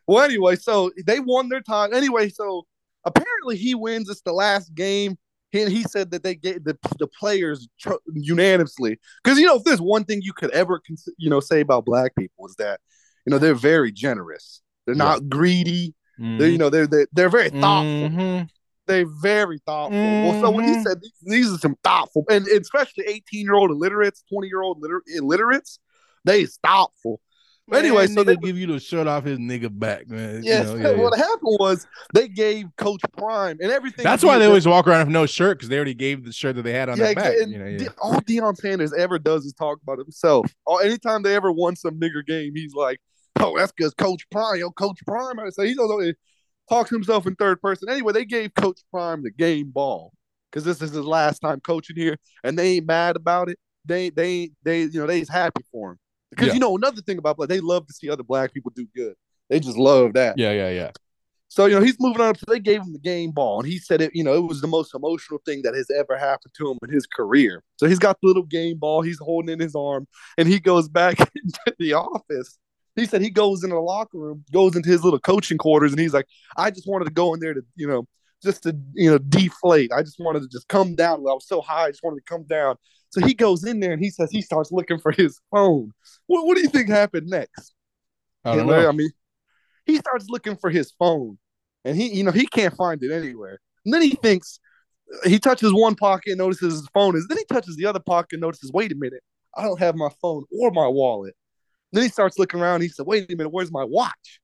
well, anyway, so they won their time. Anyway, so apparently he wins. It's the last game. He, he said that they gave the, the players tr- unanimously because you know if there's one thing you could ever cons- you know say about black people is that you know they're very generous. They're not greedy. They're you know they're they're, they're very thoughtful. Mhm. They're very thoughtful. Well, so when he Mhm. said these, these are some thoughtful, and especially 18 year old illiterates, 20 year old liter- illiterates, they is thoughtful. Man, Anyway, that so they- give you the shirt off his nigga back, man. You Yes, know, yeah, yeah. what happened was they gave Coach Prime and everything. That's why they always walk around with no shirt because they already gave the shirt that they had on their back. You know, yeah. All Deion Sanders ever does is talk about himself. Or anytime they ever won some nigger game, he's like, "Oh, that's because Coach Prime, yo, Coach Prime." So he doesn't talk to himself in third person. Anyway, they gave Coach Prime the game ball because this is his last time coaching here, and they ain't mad about it. They they they you know they's happy for him because Yeah. you know another thing about black, they love to see other black people do good. They just love that. yeah, yeah, yeah. So, you know, he's moving on. So they gave him the game ball, and he said it, you know, it was the most emotional thing that has ever happened to him in his career. So he's got the little game ball, he's holding in his arm, and he goes back into the office. He said he goes into the locker room, goes into his little coaching quarters, and he's like, I just wanted to go in there to, you know, just to, you know, deflate. I just wanted to just come down. I was so high, I just wanted to come down. So he goes in there and he says he starts looking for his phone. What, what do you think happened next? I don't You know, know. I mean, he starts looking for his phone, and he, you know, he can't find it anywhere. And then he thinks he touches one pocket, and notices his phone is. Then he touches the other pocket, and notices, wait a minute, I don't have my phone or my wallet. Then he starts looking around. he said, wait a minute, where's my watch?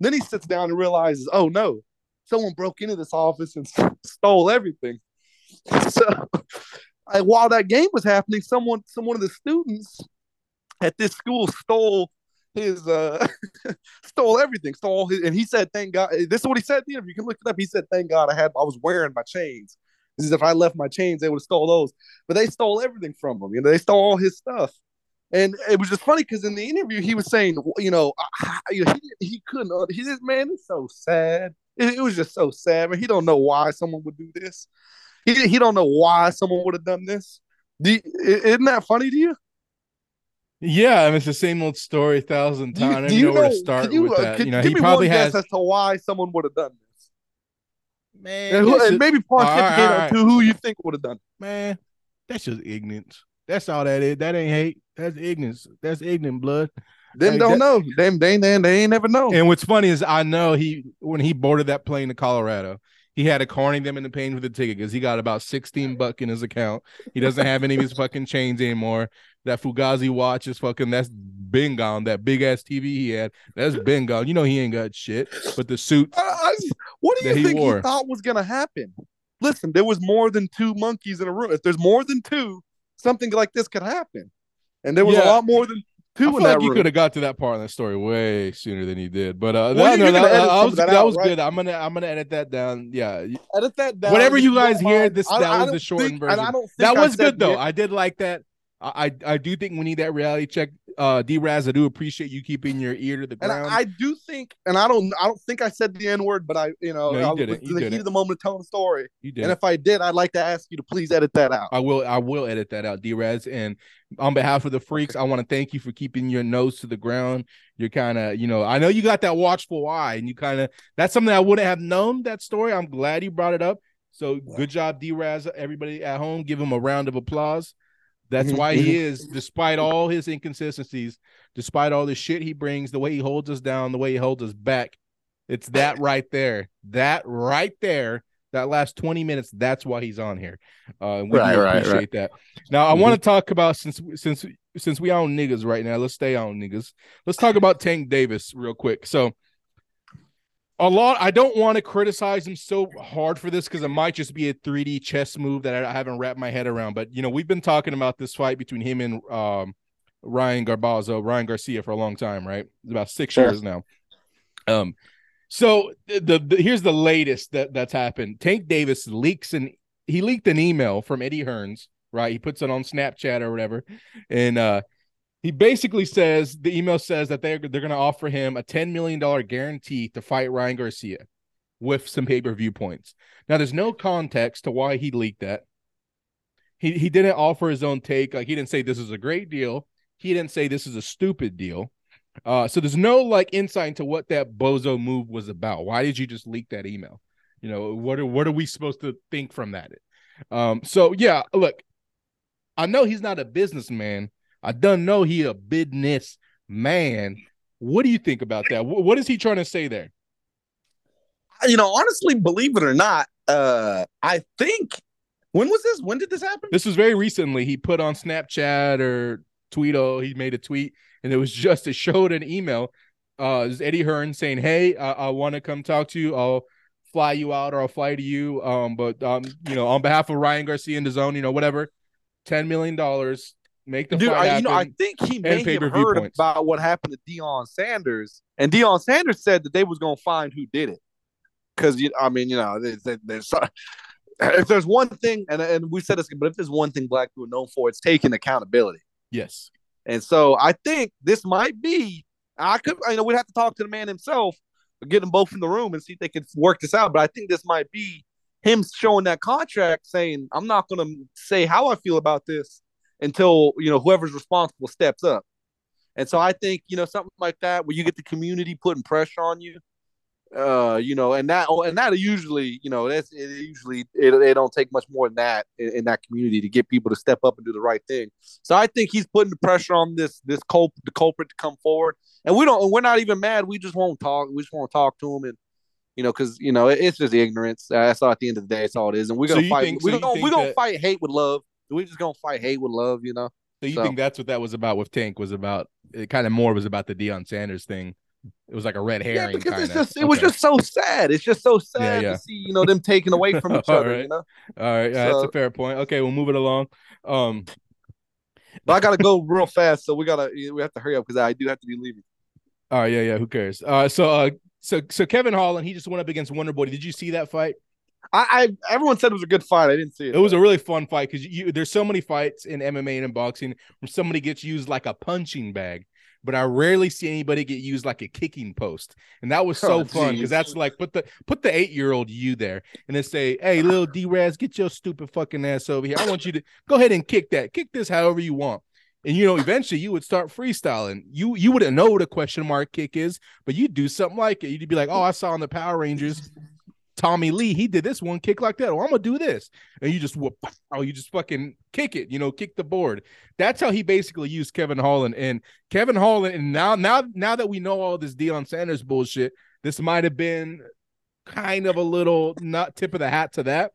Then he sits down and realizes, oh no, someone broke into this office and stole everything. So I, while that game was happening, someone, some one of the students at this school stole his uh stole everything stole his and he said thank god. This is what he said at the you can look it up. He said thank god i had i was wearing my chains. This is if i left my chains they would have stole those. But they stole everything from him you know they stole all his stuff. And it was just funny because in the interview he was saying you know, he, he couldn't uh, he just man it's so sad. It, it was just so sad man he don't know why someone would do this he, he don't know why someone would have done this do you- isn't that funny to you Yeah, I mean it's the same old story a thousand Do you- times. I don't do you know where to start you, with uh, that. could- You know, give he me probably one has guess as to why someone would have done this man, and, who, and just- maybe All right, pontificate all right. to who you think would have done it. man, that's just ignorance. That's all that is. That ain't hate. That's ignorance. That's ignorant blood. Them Hey, don't that- know. Them they, they they ain't never know. And what's funny is I know he when he boarded that plane to Colorado, he had to corner them into paying for the ticket because he got about 16 buck in his account. He doesn't have any of his fucking chains anymore. That Fugazi watch is fucking that's been gone. That big ass TV he had, that's been gone. You know he ain't got shit. But the suit, I- I what do you he think wore. he thought was gonna happen? Listen, there was more than two monkeys in a room. If there's more than two, something like this could happen. And there was Yeah. a lot more than I two feel like he room. could have got to that part in the story way sooner than he did. But uh, Well, that, no, that, that was that that out, was right? good. I'm gonna I'm gonna edit that down. Yeah, Edit that down. Whatever you guys hear, this- I- that I was the shortened think- I version. that was good though. I did like that. I I do think we need that reality check. Uh, D Raz, I do appreciate you keeping your ear to the ground. I, I do think, and I don't, I don't think I said the N word, but I, you know, No, you I didn't. was You in the heat the moment telling the story. you did. And if I did, I'd like to ask you to please edit that out. I will I will edit that out, D Raz. And on behalf of the freaks, I want to thank you for keeping your nose to the ground. You're kind of, you know, I know you got that watchful eye, and you kind of that's something I wouldn't have known that story. I'm glad you brought it up. So good job, D Raz. Everybody at home, give him a round of applause. That's Mhm, why he is, despite all his inconsistencies, despite all the shit he brings, the way he holds us down, the way he holds us back, It's that right there. That right there. That last 20 minutes, that's why he's on here. Uh and we Right, right, appreciate right. that. Now I Mhm. want to talk about since since since we on niggas right now, let's stay on niggas. Let's talk about Tank Davis real quick. So a lot I don't want to criticize him so hard for this because it might just be a 3D chess move that I, haven't wrapped my head around. But you know, we've been talking about this fight between him and um Ryan Garbazo, Ryan Garcia for a long time, right? It's about six Sure. years now. Um, so the, the, the here's the latest that that's happened. Tank Davis leaks an he leaked an email from Eddie Hearns, right? He puts it on Snapchat or whatever, and uh, he basically says the email says that they're they're going to offer him a ten million dollar guarantee to fight Ryan Garcia with some pay per view points. Now, there's no context to why he leaked that. He he didn't offer his own take. Like he didn't say this is a great deal. He didn't say this is a stupid deal. Uh, so there's no like insight into what that bozo move was about. Why did you just leak that email? You know, what are what are we supposed to think from that? Um, so yeah, look, I know he's not a businessman. I don't know he a business man. What do you think about that? What is he trying to say there? You know, honestly, believe it or not, uh, I think when was this? When did this happen? This was very recently. He put on Snapchat or Tweeto. He made a tweet, and it was just it showed an email. Uh, Eddie Hearn saying, "Hey, I, I want to come talk to you. I'll fly you out, or I'll fly to you. Um, but um, you know, on behalf of Ryan Garcia and the Zone, you know, whatever, ten million dollars, make the Dude, fight I, you know, I think he may have heard points. about what happened to Deion Sanders, and Deion Sanders said that they was gonna find who did it. Because you, I mean, you know, there's, there's if there's one thing, and and we said this, but if there's one thing black people are known for, it's taking accountability. yes, And so I think this might be. I could, you know we'd have to talk to the man himself, get them both in the room and see if they can work this out. But I think this might be him showing that contract, saying, "I'm not going to say how I feel about this until you know whoever's responsible steps up." And so I think you know something like that, where you get the community putting pressure on you, uh, you know, and that and that usually, you know, that's it usually it, it don't take much more than that in, in that community to get people to step up and do the right thing. So I think he's putting the pressure on this this culp the culprit to come forward, and we don't. We're not even mad. We just won't talk. We just want to talk to him, and you know, because you know, it, it's just ignorance. Uh, That's all. At the end of the day, it's all it is. And we're gonna you fight. think- we're so gonna we're gonna that- fight hate with love. We're just gonna fight hate with love. You know. so you So- think that's what that was about with Tank? Was about it? Kind of more was about the Deion Sanders thing. It was like a red herring. Yeah, because it's kinda. just it was just so sad. It's just so sad yeah. to see you know them taken away from each other. right. You know. all right. Yeah, that's a fair point. Okay, we'll move it along. Um, But I gotta go real fast, so we gotta we have to hurry up because I do have to be leaving. All right, yeah, yeah. Who cares? Uh, so, uh, so, so Kevin Holland, he just went up against Wonder Boy. Did you see that fight? I, I everyone said it was a good fight. I didn't see it. It was a really fun fight because you there's so many fights in MMA and in boxing where somebody gets used like a punching bag, but I rarely see anybody get used like a kicking post, and that was so Oh, fun because that's like put the put the eight year old you there and then say, "Hey, little D Raz, get your stupid fucking ass over here. I want you to go ahead and kick that, kick this however you want." And you know, eventually you would start freestyling. You you wouldn't know what a question mark kick is, but you'd do something like it. You'd be like, "Oh, I saw on the Power Rangers." Tommy Lee, he did this one kick like that. Oh, I'm gonna do this, and you just whoop, oh, you just fucking kick it, you know, kick the board. That's how he basically used Kevin Holland. And Kevin Holland, and now, now, now that we know all this Deion Sanders bullshit, this might have been kind of a little not tip of the hat to that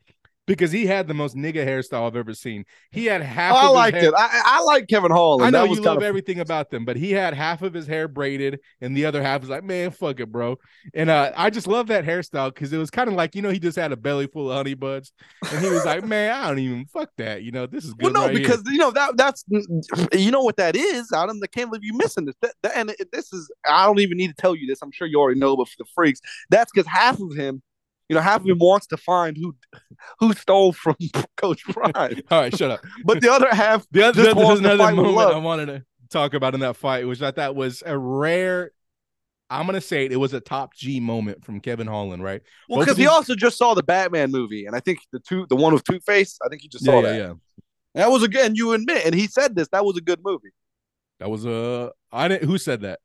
because he had the most nigga hairstyle I've ever seen. He had half. I of his liked hair- it. I, I like Kevin Holland. I know you love of everything about them, but he had half of his hair braided and the other half was like, man, fuck it, bro. And uh, I just love that hairstyle because it was kind of like, you know, he just had a belly full of honey buds. And he was like, man, I don't even fuck that. You know, this is Well, good. no, right here." because you know that that's you know what that is. I don't. I can't believe you missing this. That, that- and this is. I don't even need to tell you this. I'm sure you already know, but for the freaks, that's because half of him, you know, half of him wants to find who who stole from Coach Prime, all right, shut up. but the other half The other, Just there's another moment. I wanted to talk about in that fight, which I thought was a rare. I'm gonna say it, it was a top G moment from Kevin Holland, right? Well, because he these- also just saw the Batman movie, and I think the two, the one with Two Face, I think he just saw yeah, that. yeah. That was again. you admit, and he said this. That was a good movie. That was a. I didn't. Who said that?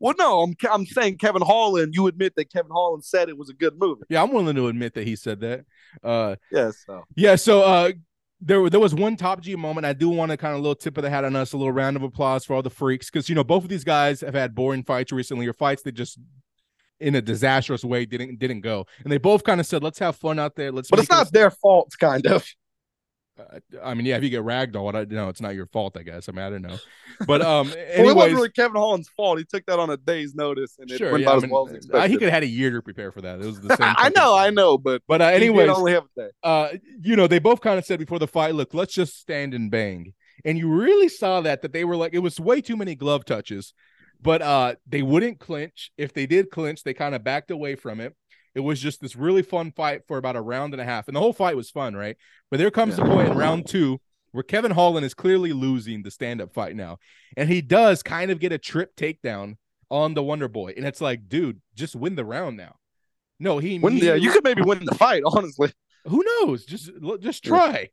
Well, no, I'm I'm saying Kevin Holland. You admit that Kevin Holland said it was a good movie. Yeah, I'm willing to admit that he said that. Uh, Yes. So. Yeah, so uh there there was one top G moment. I do want to kind of a little tip of the hat on us, a little round of applause for all the freaks because you know both of these guys have had boring fights recently or fights that just in a disastrous way didn't didn't go. And they both kind of said, "Let's have fun out there. Let's." But it's not their fault, kind of. I mean, yeah, if you get ragdolled, I know it's not your fault. I guess. I mean, I don't know. But um, Well, it wasn't really Kevin Holland's fault. He took that on a day's notice, and it sure, went yeah, I mean, as well as he could have had a year to prepare for that. It was the same. I know, I know, but But uh, anyways, only have a day. uh, you know, they both kind of said before the fight, look, let's just stand and bang. And you really saw that that they were like, it was way too many glove touches, but uh, they wouldn't clinch. If they did clinch, they kind of backed away from it. It was just this really fun fight for about a round and a half, and the whole fight was fun, right? But there comes the point in round two where Kevin Holland is clearly losing the stand-up fight now, and he does kind of get a trip takedown on the Wonder Boy, and it's like, dude, just win the round now. No, he yeah, you could maybe win the fight, honestly. who knows? Just just try.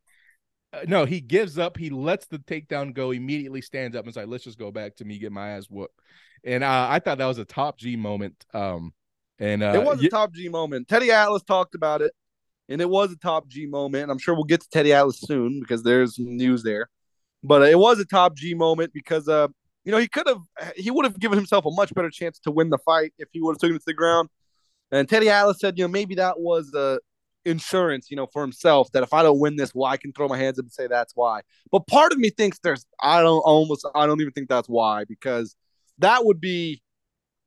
Uh, no, he gives up. He lets the takedown go. Immediately stands up and is like, "Let's just go back to me get my ass whooped." And uh, I thought that was a top G moment. Um, and uh, it was a top G moment. Teddy Atlas talked about it, and it was a top G moment. I'm sure we'll get to Teddy Atlas soon because there's news there. But it was a top G moment because, uh, you know, he could have, he would have given himself a much better chance to win the fight if he would have taken it to the ground. And Teddy Atlas said, you know, maybe that was uh, insurance, you know, for himself that if I don't win this, well, I can throw my hands up and say that's why. But part of me thinks there's, I don't almost, I don't even think that's why because that would be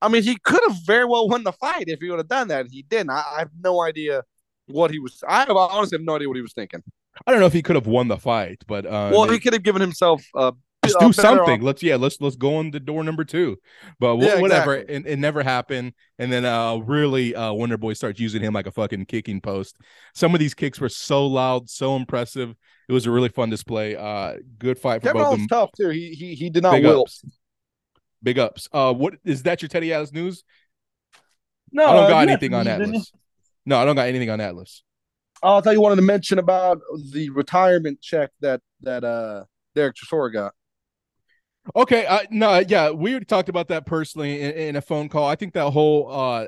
I mean, he could have very well won the fight if he would have done that. He didn't. I, I have no idea what he was. I have, I honestly have no idea what he was thinking. I don't know if he could have won the fight, but uh, well, he could have given himself uh, just do something. Let's yeah, let's let's go on the door number two. But wh- Yeah, whatever, exactly. it, it never happened. And then uh, really, uh, Wonder Boy starts using him like a fucking kicking post. Some of these kicks were so loud, so impressive. It was a really fun display. Uh, good fight for Kevin both them. tough too. He he he did not wilt. Big ups. Uh, what is that? Your Teddy Atlas news? No, I don't uh, got you anything on have to use, didn't you? Atlas. No, I don't got anything on Atlas. Oh, I thought you wanted to mention about the retirement check that that uh Derek Chisora got. Okay, uh, no, yeah, we already talked about that personally in, in a phone call. I think that whole uh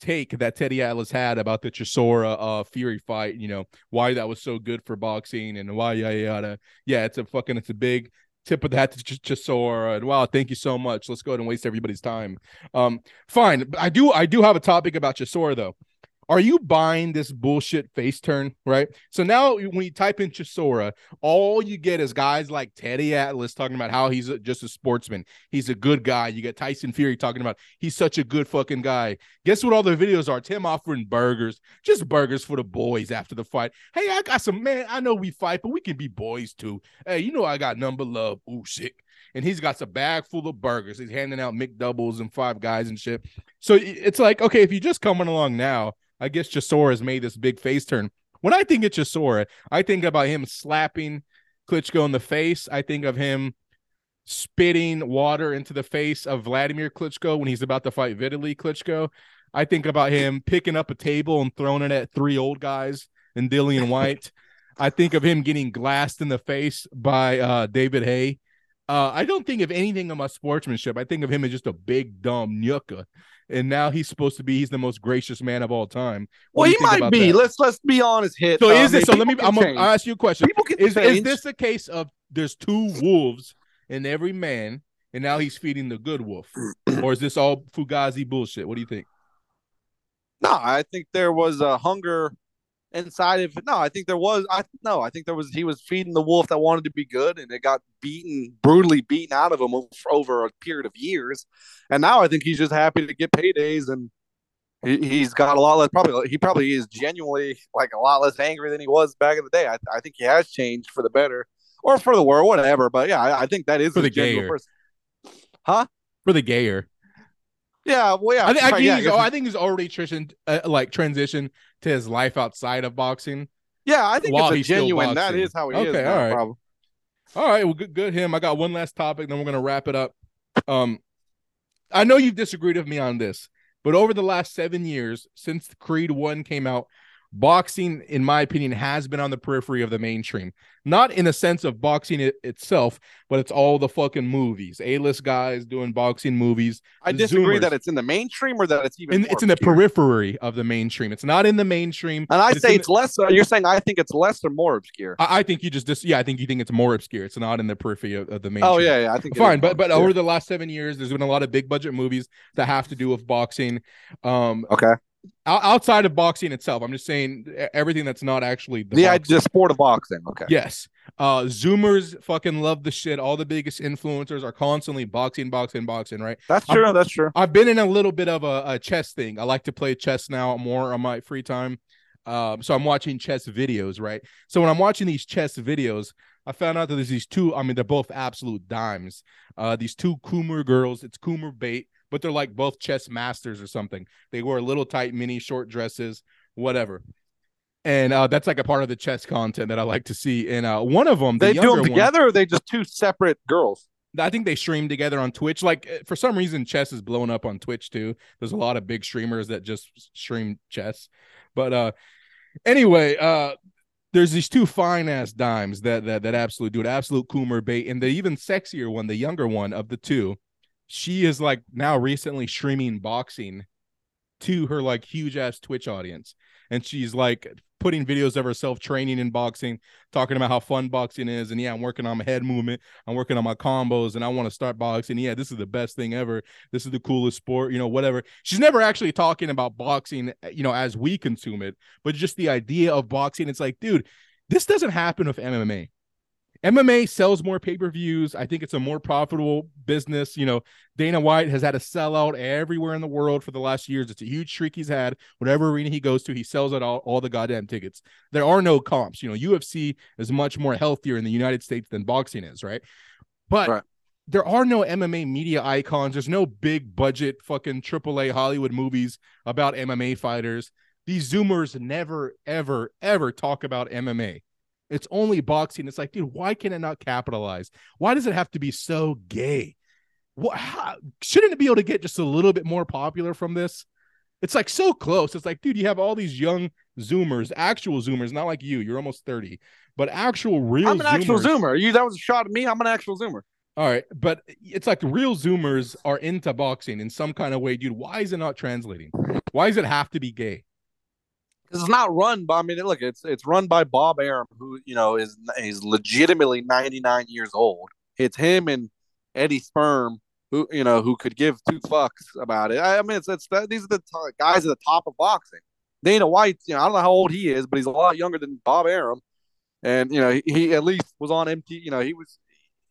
take that Teddy Atlas had about the Chisora uh Fury fight, you know, why that was so good for boxing and why yada yada. Yeah, it's a fucking it's a big tip of the hat to Ch- Chisora and wow, thank you so much. Let's go ahead and waste everybody's time. Um, fine. I do I do have a topic about Chisora though. Are you buying this bullshit face turn? Right. So now when you type in Chisora, all you get is guys like Teddy Atlas talking about how he's a, just a sportsman. He's a good guy. You get Tyson Fury talking about he's such a good fucking guy. Guess what all the videos are? Tim offering burgers, just burgers for the boys after the fight. Hey, I got some man. I know we fight, but we can be boys too. Hey, you know I got number love. Ooh, shit. And he's got a bag full of burgers. He's handing out McDoubles and five guys and shit. So it's like, okay, if you're just coming along now, I guess Chisora has made this big face turn. When I think of Chisora, I think about him slapping Klitschko in the face. I think of him spitting water into the face of Vladimir Klitschko when he's about to fight Vitaly Klitschko. I think about him picking up a table and throwing it at three old guys and Dillian Whyte. I think of him getting glassed in the face by uh, David Haye. Uh, I don't think of anything of my sportsmanship. I think of him as just a big dumb nyucka. And now he's supposed to be he's the most gracious man of all time. What Well, he might be. that? Let's let's be honest. Hit. So is it? So let me. I'm gonna. I'll ask you a question. People can Is, is this a case of there's two wolves in every man, and now he's feeding the good wolf, or is this all fugazi bullshit? What do you think? No, I think there was a hunger inside of no. I think there was. I no. I think there was. He was feeding the wolf that wanted to be good, and it got beaten brutally beaten out of him o- over a period of years. And now I think he's just happy to get paydays, and he, he's got a lot less. Probably he probably is genuinely like a lot less angry than he was back in the day. I, I think he has changed for the better or for the worse, whatever. But yeah, I, I think that is For the gayer. person. Huh? For the gayer, Yeah, well, yeah. I think I, right, think yeah, he's, I guess- I think he's already transitioned, uh, like transitioned to his life outside of boxing. yeah, I think it's a genuine. That is how he is. Okay, all right. probably. All right, well, good, good him. I got one last topic, then we're gonna wrap it up. Um, I know you've disagreed with me on this, but over the last seven years since Creed One came out, boxing, in my opinion, has been on the periphery of the mainstream. Not in a sense of boxing it itself, but it's all the fucking movies. A-list guys doing boxing movies. I disagree Zoomers. that it's in the mainstream or that it's even. In, it's in the periphery of the mainstream. It's not in the mainstream. And I It's say it's less. uh, You're saying I think it's less or more obscure. I, I think you just, dis- yeah, I think you think it's more obscure. It's not in the periphery of, of the mainstream. Oh yeah, yeah. I think fine but but over the last seven years there's been a lot of big budget movies that have to do with boxing um okay. Outside of boxing itself i'm just saying everything that's not actually the The, yeah, the sport of boxing. Okay. yes uh zoomers fucking love the shit all the biggest influencers are constantly boxing boxing boxing right That's I'm- true. That's true. i've been in a little bit of a, a chess thing i like to play chess now more on my free time um so i'm watching chess videos right so when i'm watching these chess videos I found out that there's these two. I mean, they're both absolute dimes. Uh, these two Coomer girls. It's Coomer bait, but they're like both chess masters or something. They wear little tight mini short dresses, whatever. And uh, that's like a part of the chess content that I like to see. And uh, one of them, the They do them one- together, or are they just two separate girls? I think they stream together on Twitch. Like uh, for some reason, chess is blowing up on Twitch too. There's a lot of big streamers that just stream chess. But uh anyway, uh there's these two fine ass dimes that that that absolute dude, absolute Coomer bait, and the even sexier one, the younger one of the two, she is like now recently streaming boxing to her like huge ass Twitch audience. And she's like putting videos of herself training in boxing, talking about how fun boxing is. And yeah, I'm working on my head movement. I'm working on my combos and I want to start boxing. Yeah, this is the best thing ever. This is the coolest sport, you know, whatever. She's never actually talking about boxing, you know, as we consume it, but just the idea of boxing. It's like, dude, this doesn't happen with MMA. MMA sells more pay-per-views. I think it's a more profitable business. You know, Dana White has had a sellout everywhere in the world for the last years. It's a huge streak he's had. Whatever arena he goes to, he sells out all, all the goddamn tickets. There are no comps. You know, UFC is much more healthier in the United States than boxing is, right? But Right. there are no MMA media icons. There's no big budget fucking AAA Hollywood movies about MMA fighters. These Zoomers never, ever, ever talk about MMA. It's only boxing. It's like, dude, why can it not capitalize? Why does it have to be so gay? What how, shouldn't it be able to get just a little bit more popular from this? It's like so close. It's like, dude, you have all these young Zoomers, actual Zoomers, not like you. You're almost 30, but actual real I'm an actual Zoomers. zoomer. You that was a shot at me. I'm an actual zoomer. All right, but it's like real Zoomers are into boxing in some kind of way, dude. Why is it not translating? Why does it have to be gay? It's not run by. I mean, look, it's it's run by Bob Arum, who you know is is legitimately 99 years old. It's him and Eddie Sperm, who you know who could give two fucks about it. I, I mean, it's it's these are the t- guys at the top of boxing. Dana White, you know, I don't know how old he is, but he's a lot younger than Bob Arum, and you know he, he at least was on MT. You know, he was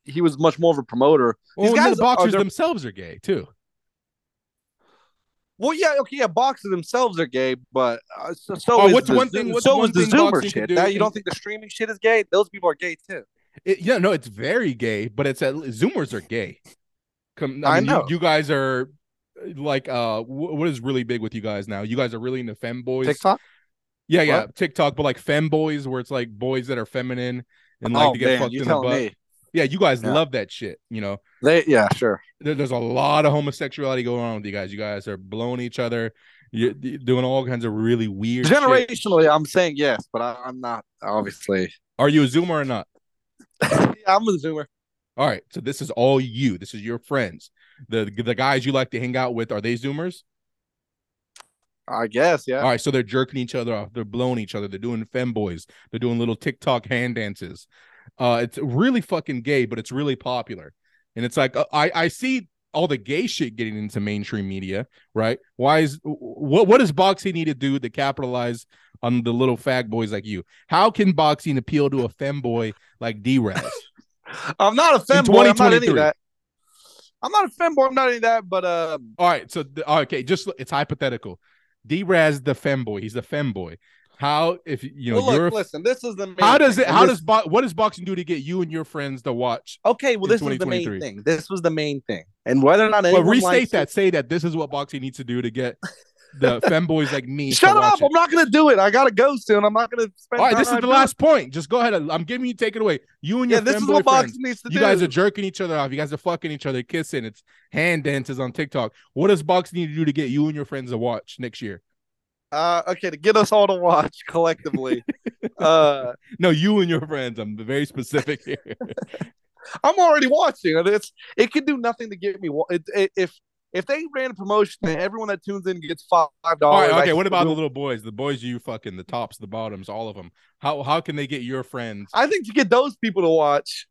he was much more of a promoter. Well, These guys the boxers they're- themselves are gay too. Well, yeah, okay, yeah, Boxes themselves are gay, but uh, so, so Oh, is what's the, one thing- what's so one is the thing Zoomer shit. do That, you don't think the streaming shit is gay? Those people are gay too. It, yeah, no, it's very gay, but it's at Zoomers are gay. Come, I mean, know. You, guys are like, uh, wh- what is really big with you guys now? You guys are really into femboys. TikTok. Yeah, yeah, TikTok, but like femboys, where it's like boys that are feminine and like oh to get man, fucked you in the butt. me? Yeah, you guys Yeah. love that shit. You know, They, yeah, sure. there, there's a lot of homosexuality going on with you guys. You guys are blowing each other. You're doing all kinds of really weird. shit. Generationally, I'm saying yes, but I, I'm not obviously. Are you a Zoomer or not? yeah, I'm a Zoomer. All right, so this is all you. This is your friends. The the guys you like to hang out with are they Zoomers? I guess, yeah. All right, so they're jerking each other off. They're blowing each other. They're doing femboys. They're doing little TikTok hand dances. Uh, it's really fucking gay, but it's really popular. And it's like uh, I I see all the gay shit getting into mainstream media, right? Why is what what does boxing need to do to capitalize on the little fag boys like you? How can boxing appeal to a femboy like D-Raz? I'm not a femboy. I'm not any of that. I'm not a femboy. I'm not any of that. But uh, All right, so okay, just it's hypothetical. D-Raz the femboy. He's the femboy. How if you know well, look, listen. This is the main How does it? How this- does bo- what does boxing do to get you and your friends to watch? Okay, well, this is the main thing. This was the main thing, and whether or not anyone restate likes that. it- Say that this is what boxing needs to do to get the femboys like me. Shut up! it. I'm not gonna do it. I gotta go soon. I'm not gonna spend. All right, this is the it. last point. Just go ahead. I'm giving you. Take it away. You and your Yeah, this is what friends. boxing needs to You do. guys are jerking each other off. You guys are fucking each other, kissing. It's hand dances on TikTok. What does boxing need to do to get you and your friends to watch next year? Uh, okay, to get us all to watch collectively. uh, No, you and your friends. I'm very specific here. I'm already watching it. It's it could do nothing to get me. It, it, if if they ran a promotion and everyone that tunes in gets five dollars. right, okay. What about the little boys? The boys you fucking the tops, the bottoms, all of them. How how can they get your friends? I think to get those people to watch,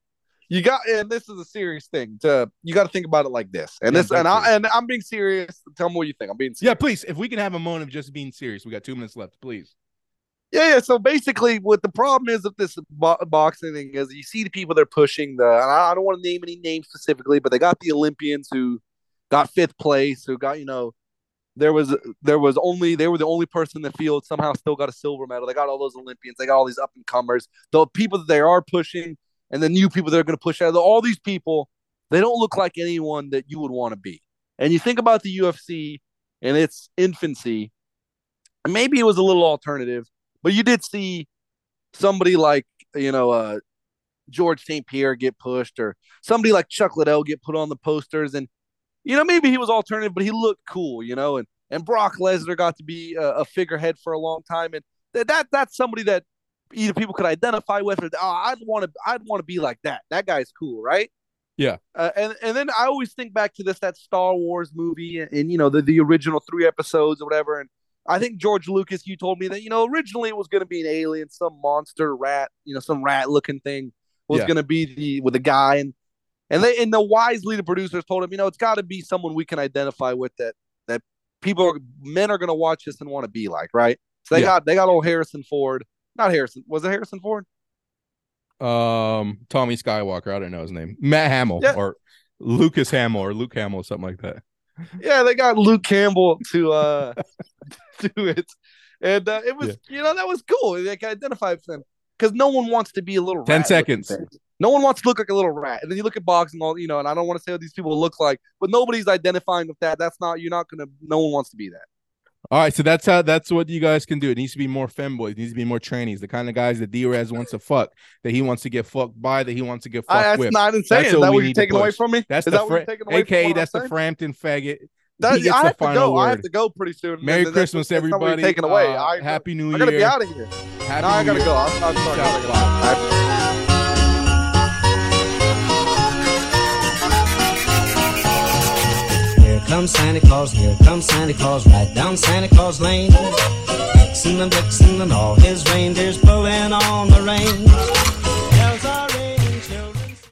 you got and this is a serious thing. To you got to think about it like this. And Yeah, this and. I and I'm being serious. Tell me what you think. I'm being serious. Yeah, please. If we can have a moment of just being serious, we got two minutes left. Please. Yeah, yeah. So basically, what the problem is with this bo- boxing thing is you see the people they're pushing the. And I I don't want to name any names specifically, but they got the Olympians who got fifth place, who got you know, there was there was only they were the only person in the field somehow still got a silver medal. They got all those Olympians. They got all these up and comers. The people that they are pushing, and the new people that are going to push out. All these people, they don't look like anyone that you would want to be. And you think about the UFC and its infancy, maybe it was a little alternative but you did see somebody like you know uh George St. Pierre get pushed or somebody like Chuck Liddell get put on the posters and you know maybe he was alternative but he looked cool you know and and Brock Lesnar got to be a, a figurehead for a long time and that, that that's somebody that either people could identify with or oh, I'd want to I'd want to be like that that guy's cool right Yeah. uh, and and then I always think back to this that Star Wars movie and, and you know the the original three episodes or whatever and I think George Lucas, you told me that you know originally it was going to be an alien, some monster rat, you know, some rat looking thing was Yeah. going to be the with a guy, and and they and the wisely the producers told him, you know, it's got to be someone we can identify with that that people are men are going to watch this and want to be like, right? So they Yeah. got they got old Harrison Ford, not Harrison, was it Harrison Ford? Um, Tommy Skywalker. I don't know his name. Matt Hamill Yeah. or Lucas Hamill or Luke Hamill, or something like that. Yeah, they got Luke Campbell to uh do it, and uh, it was you know that was cool. They can identify with them because no one wants to be a little 10 rat seconds. No one wants to look like a little rat. And then you look at boxing, all you know, and I don't want to say what these people look like, but nobody's identifying with that. That's not you're not gonna. No one wants to be that. All right, so that's how that's what you guys can do. It needs to be more femboys. It needs to be more trainees. The kind of guys that D-Raz wants to fuck, that he wants to get fucked by, that he wants to get fucked I, that's with. not insane. That's Is that what you're taking away from me? That's Is the that what Fra- you're taking away from AKA that's the? Frampton faggot. That- I the have to go. I have to go pretty soon. Merry that's- Christmas, that's not what you're everybody. Taking away. Uh, I, Happy New Year. I gotta be out of here. Happy No, I gotta Year. go. I'm, I'm sorry. I gotta go. Comes Santa Claus, here comes Santa Claus, right down Santa Claus Lane. Vixen and Vixen and all his reindeers pulling on the reins.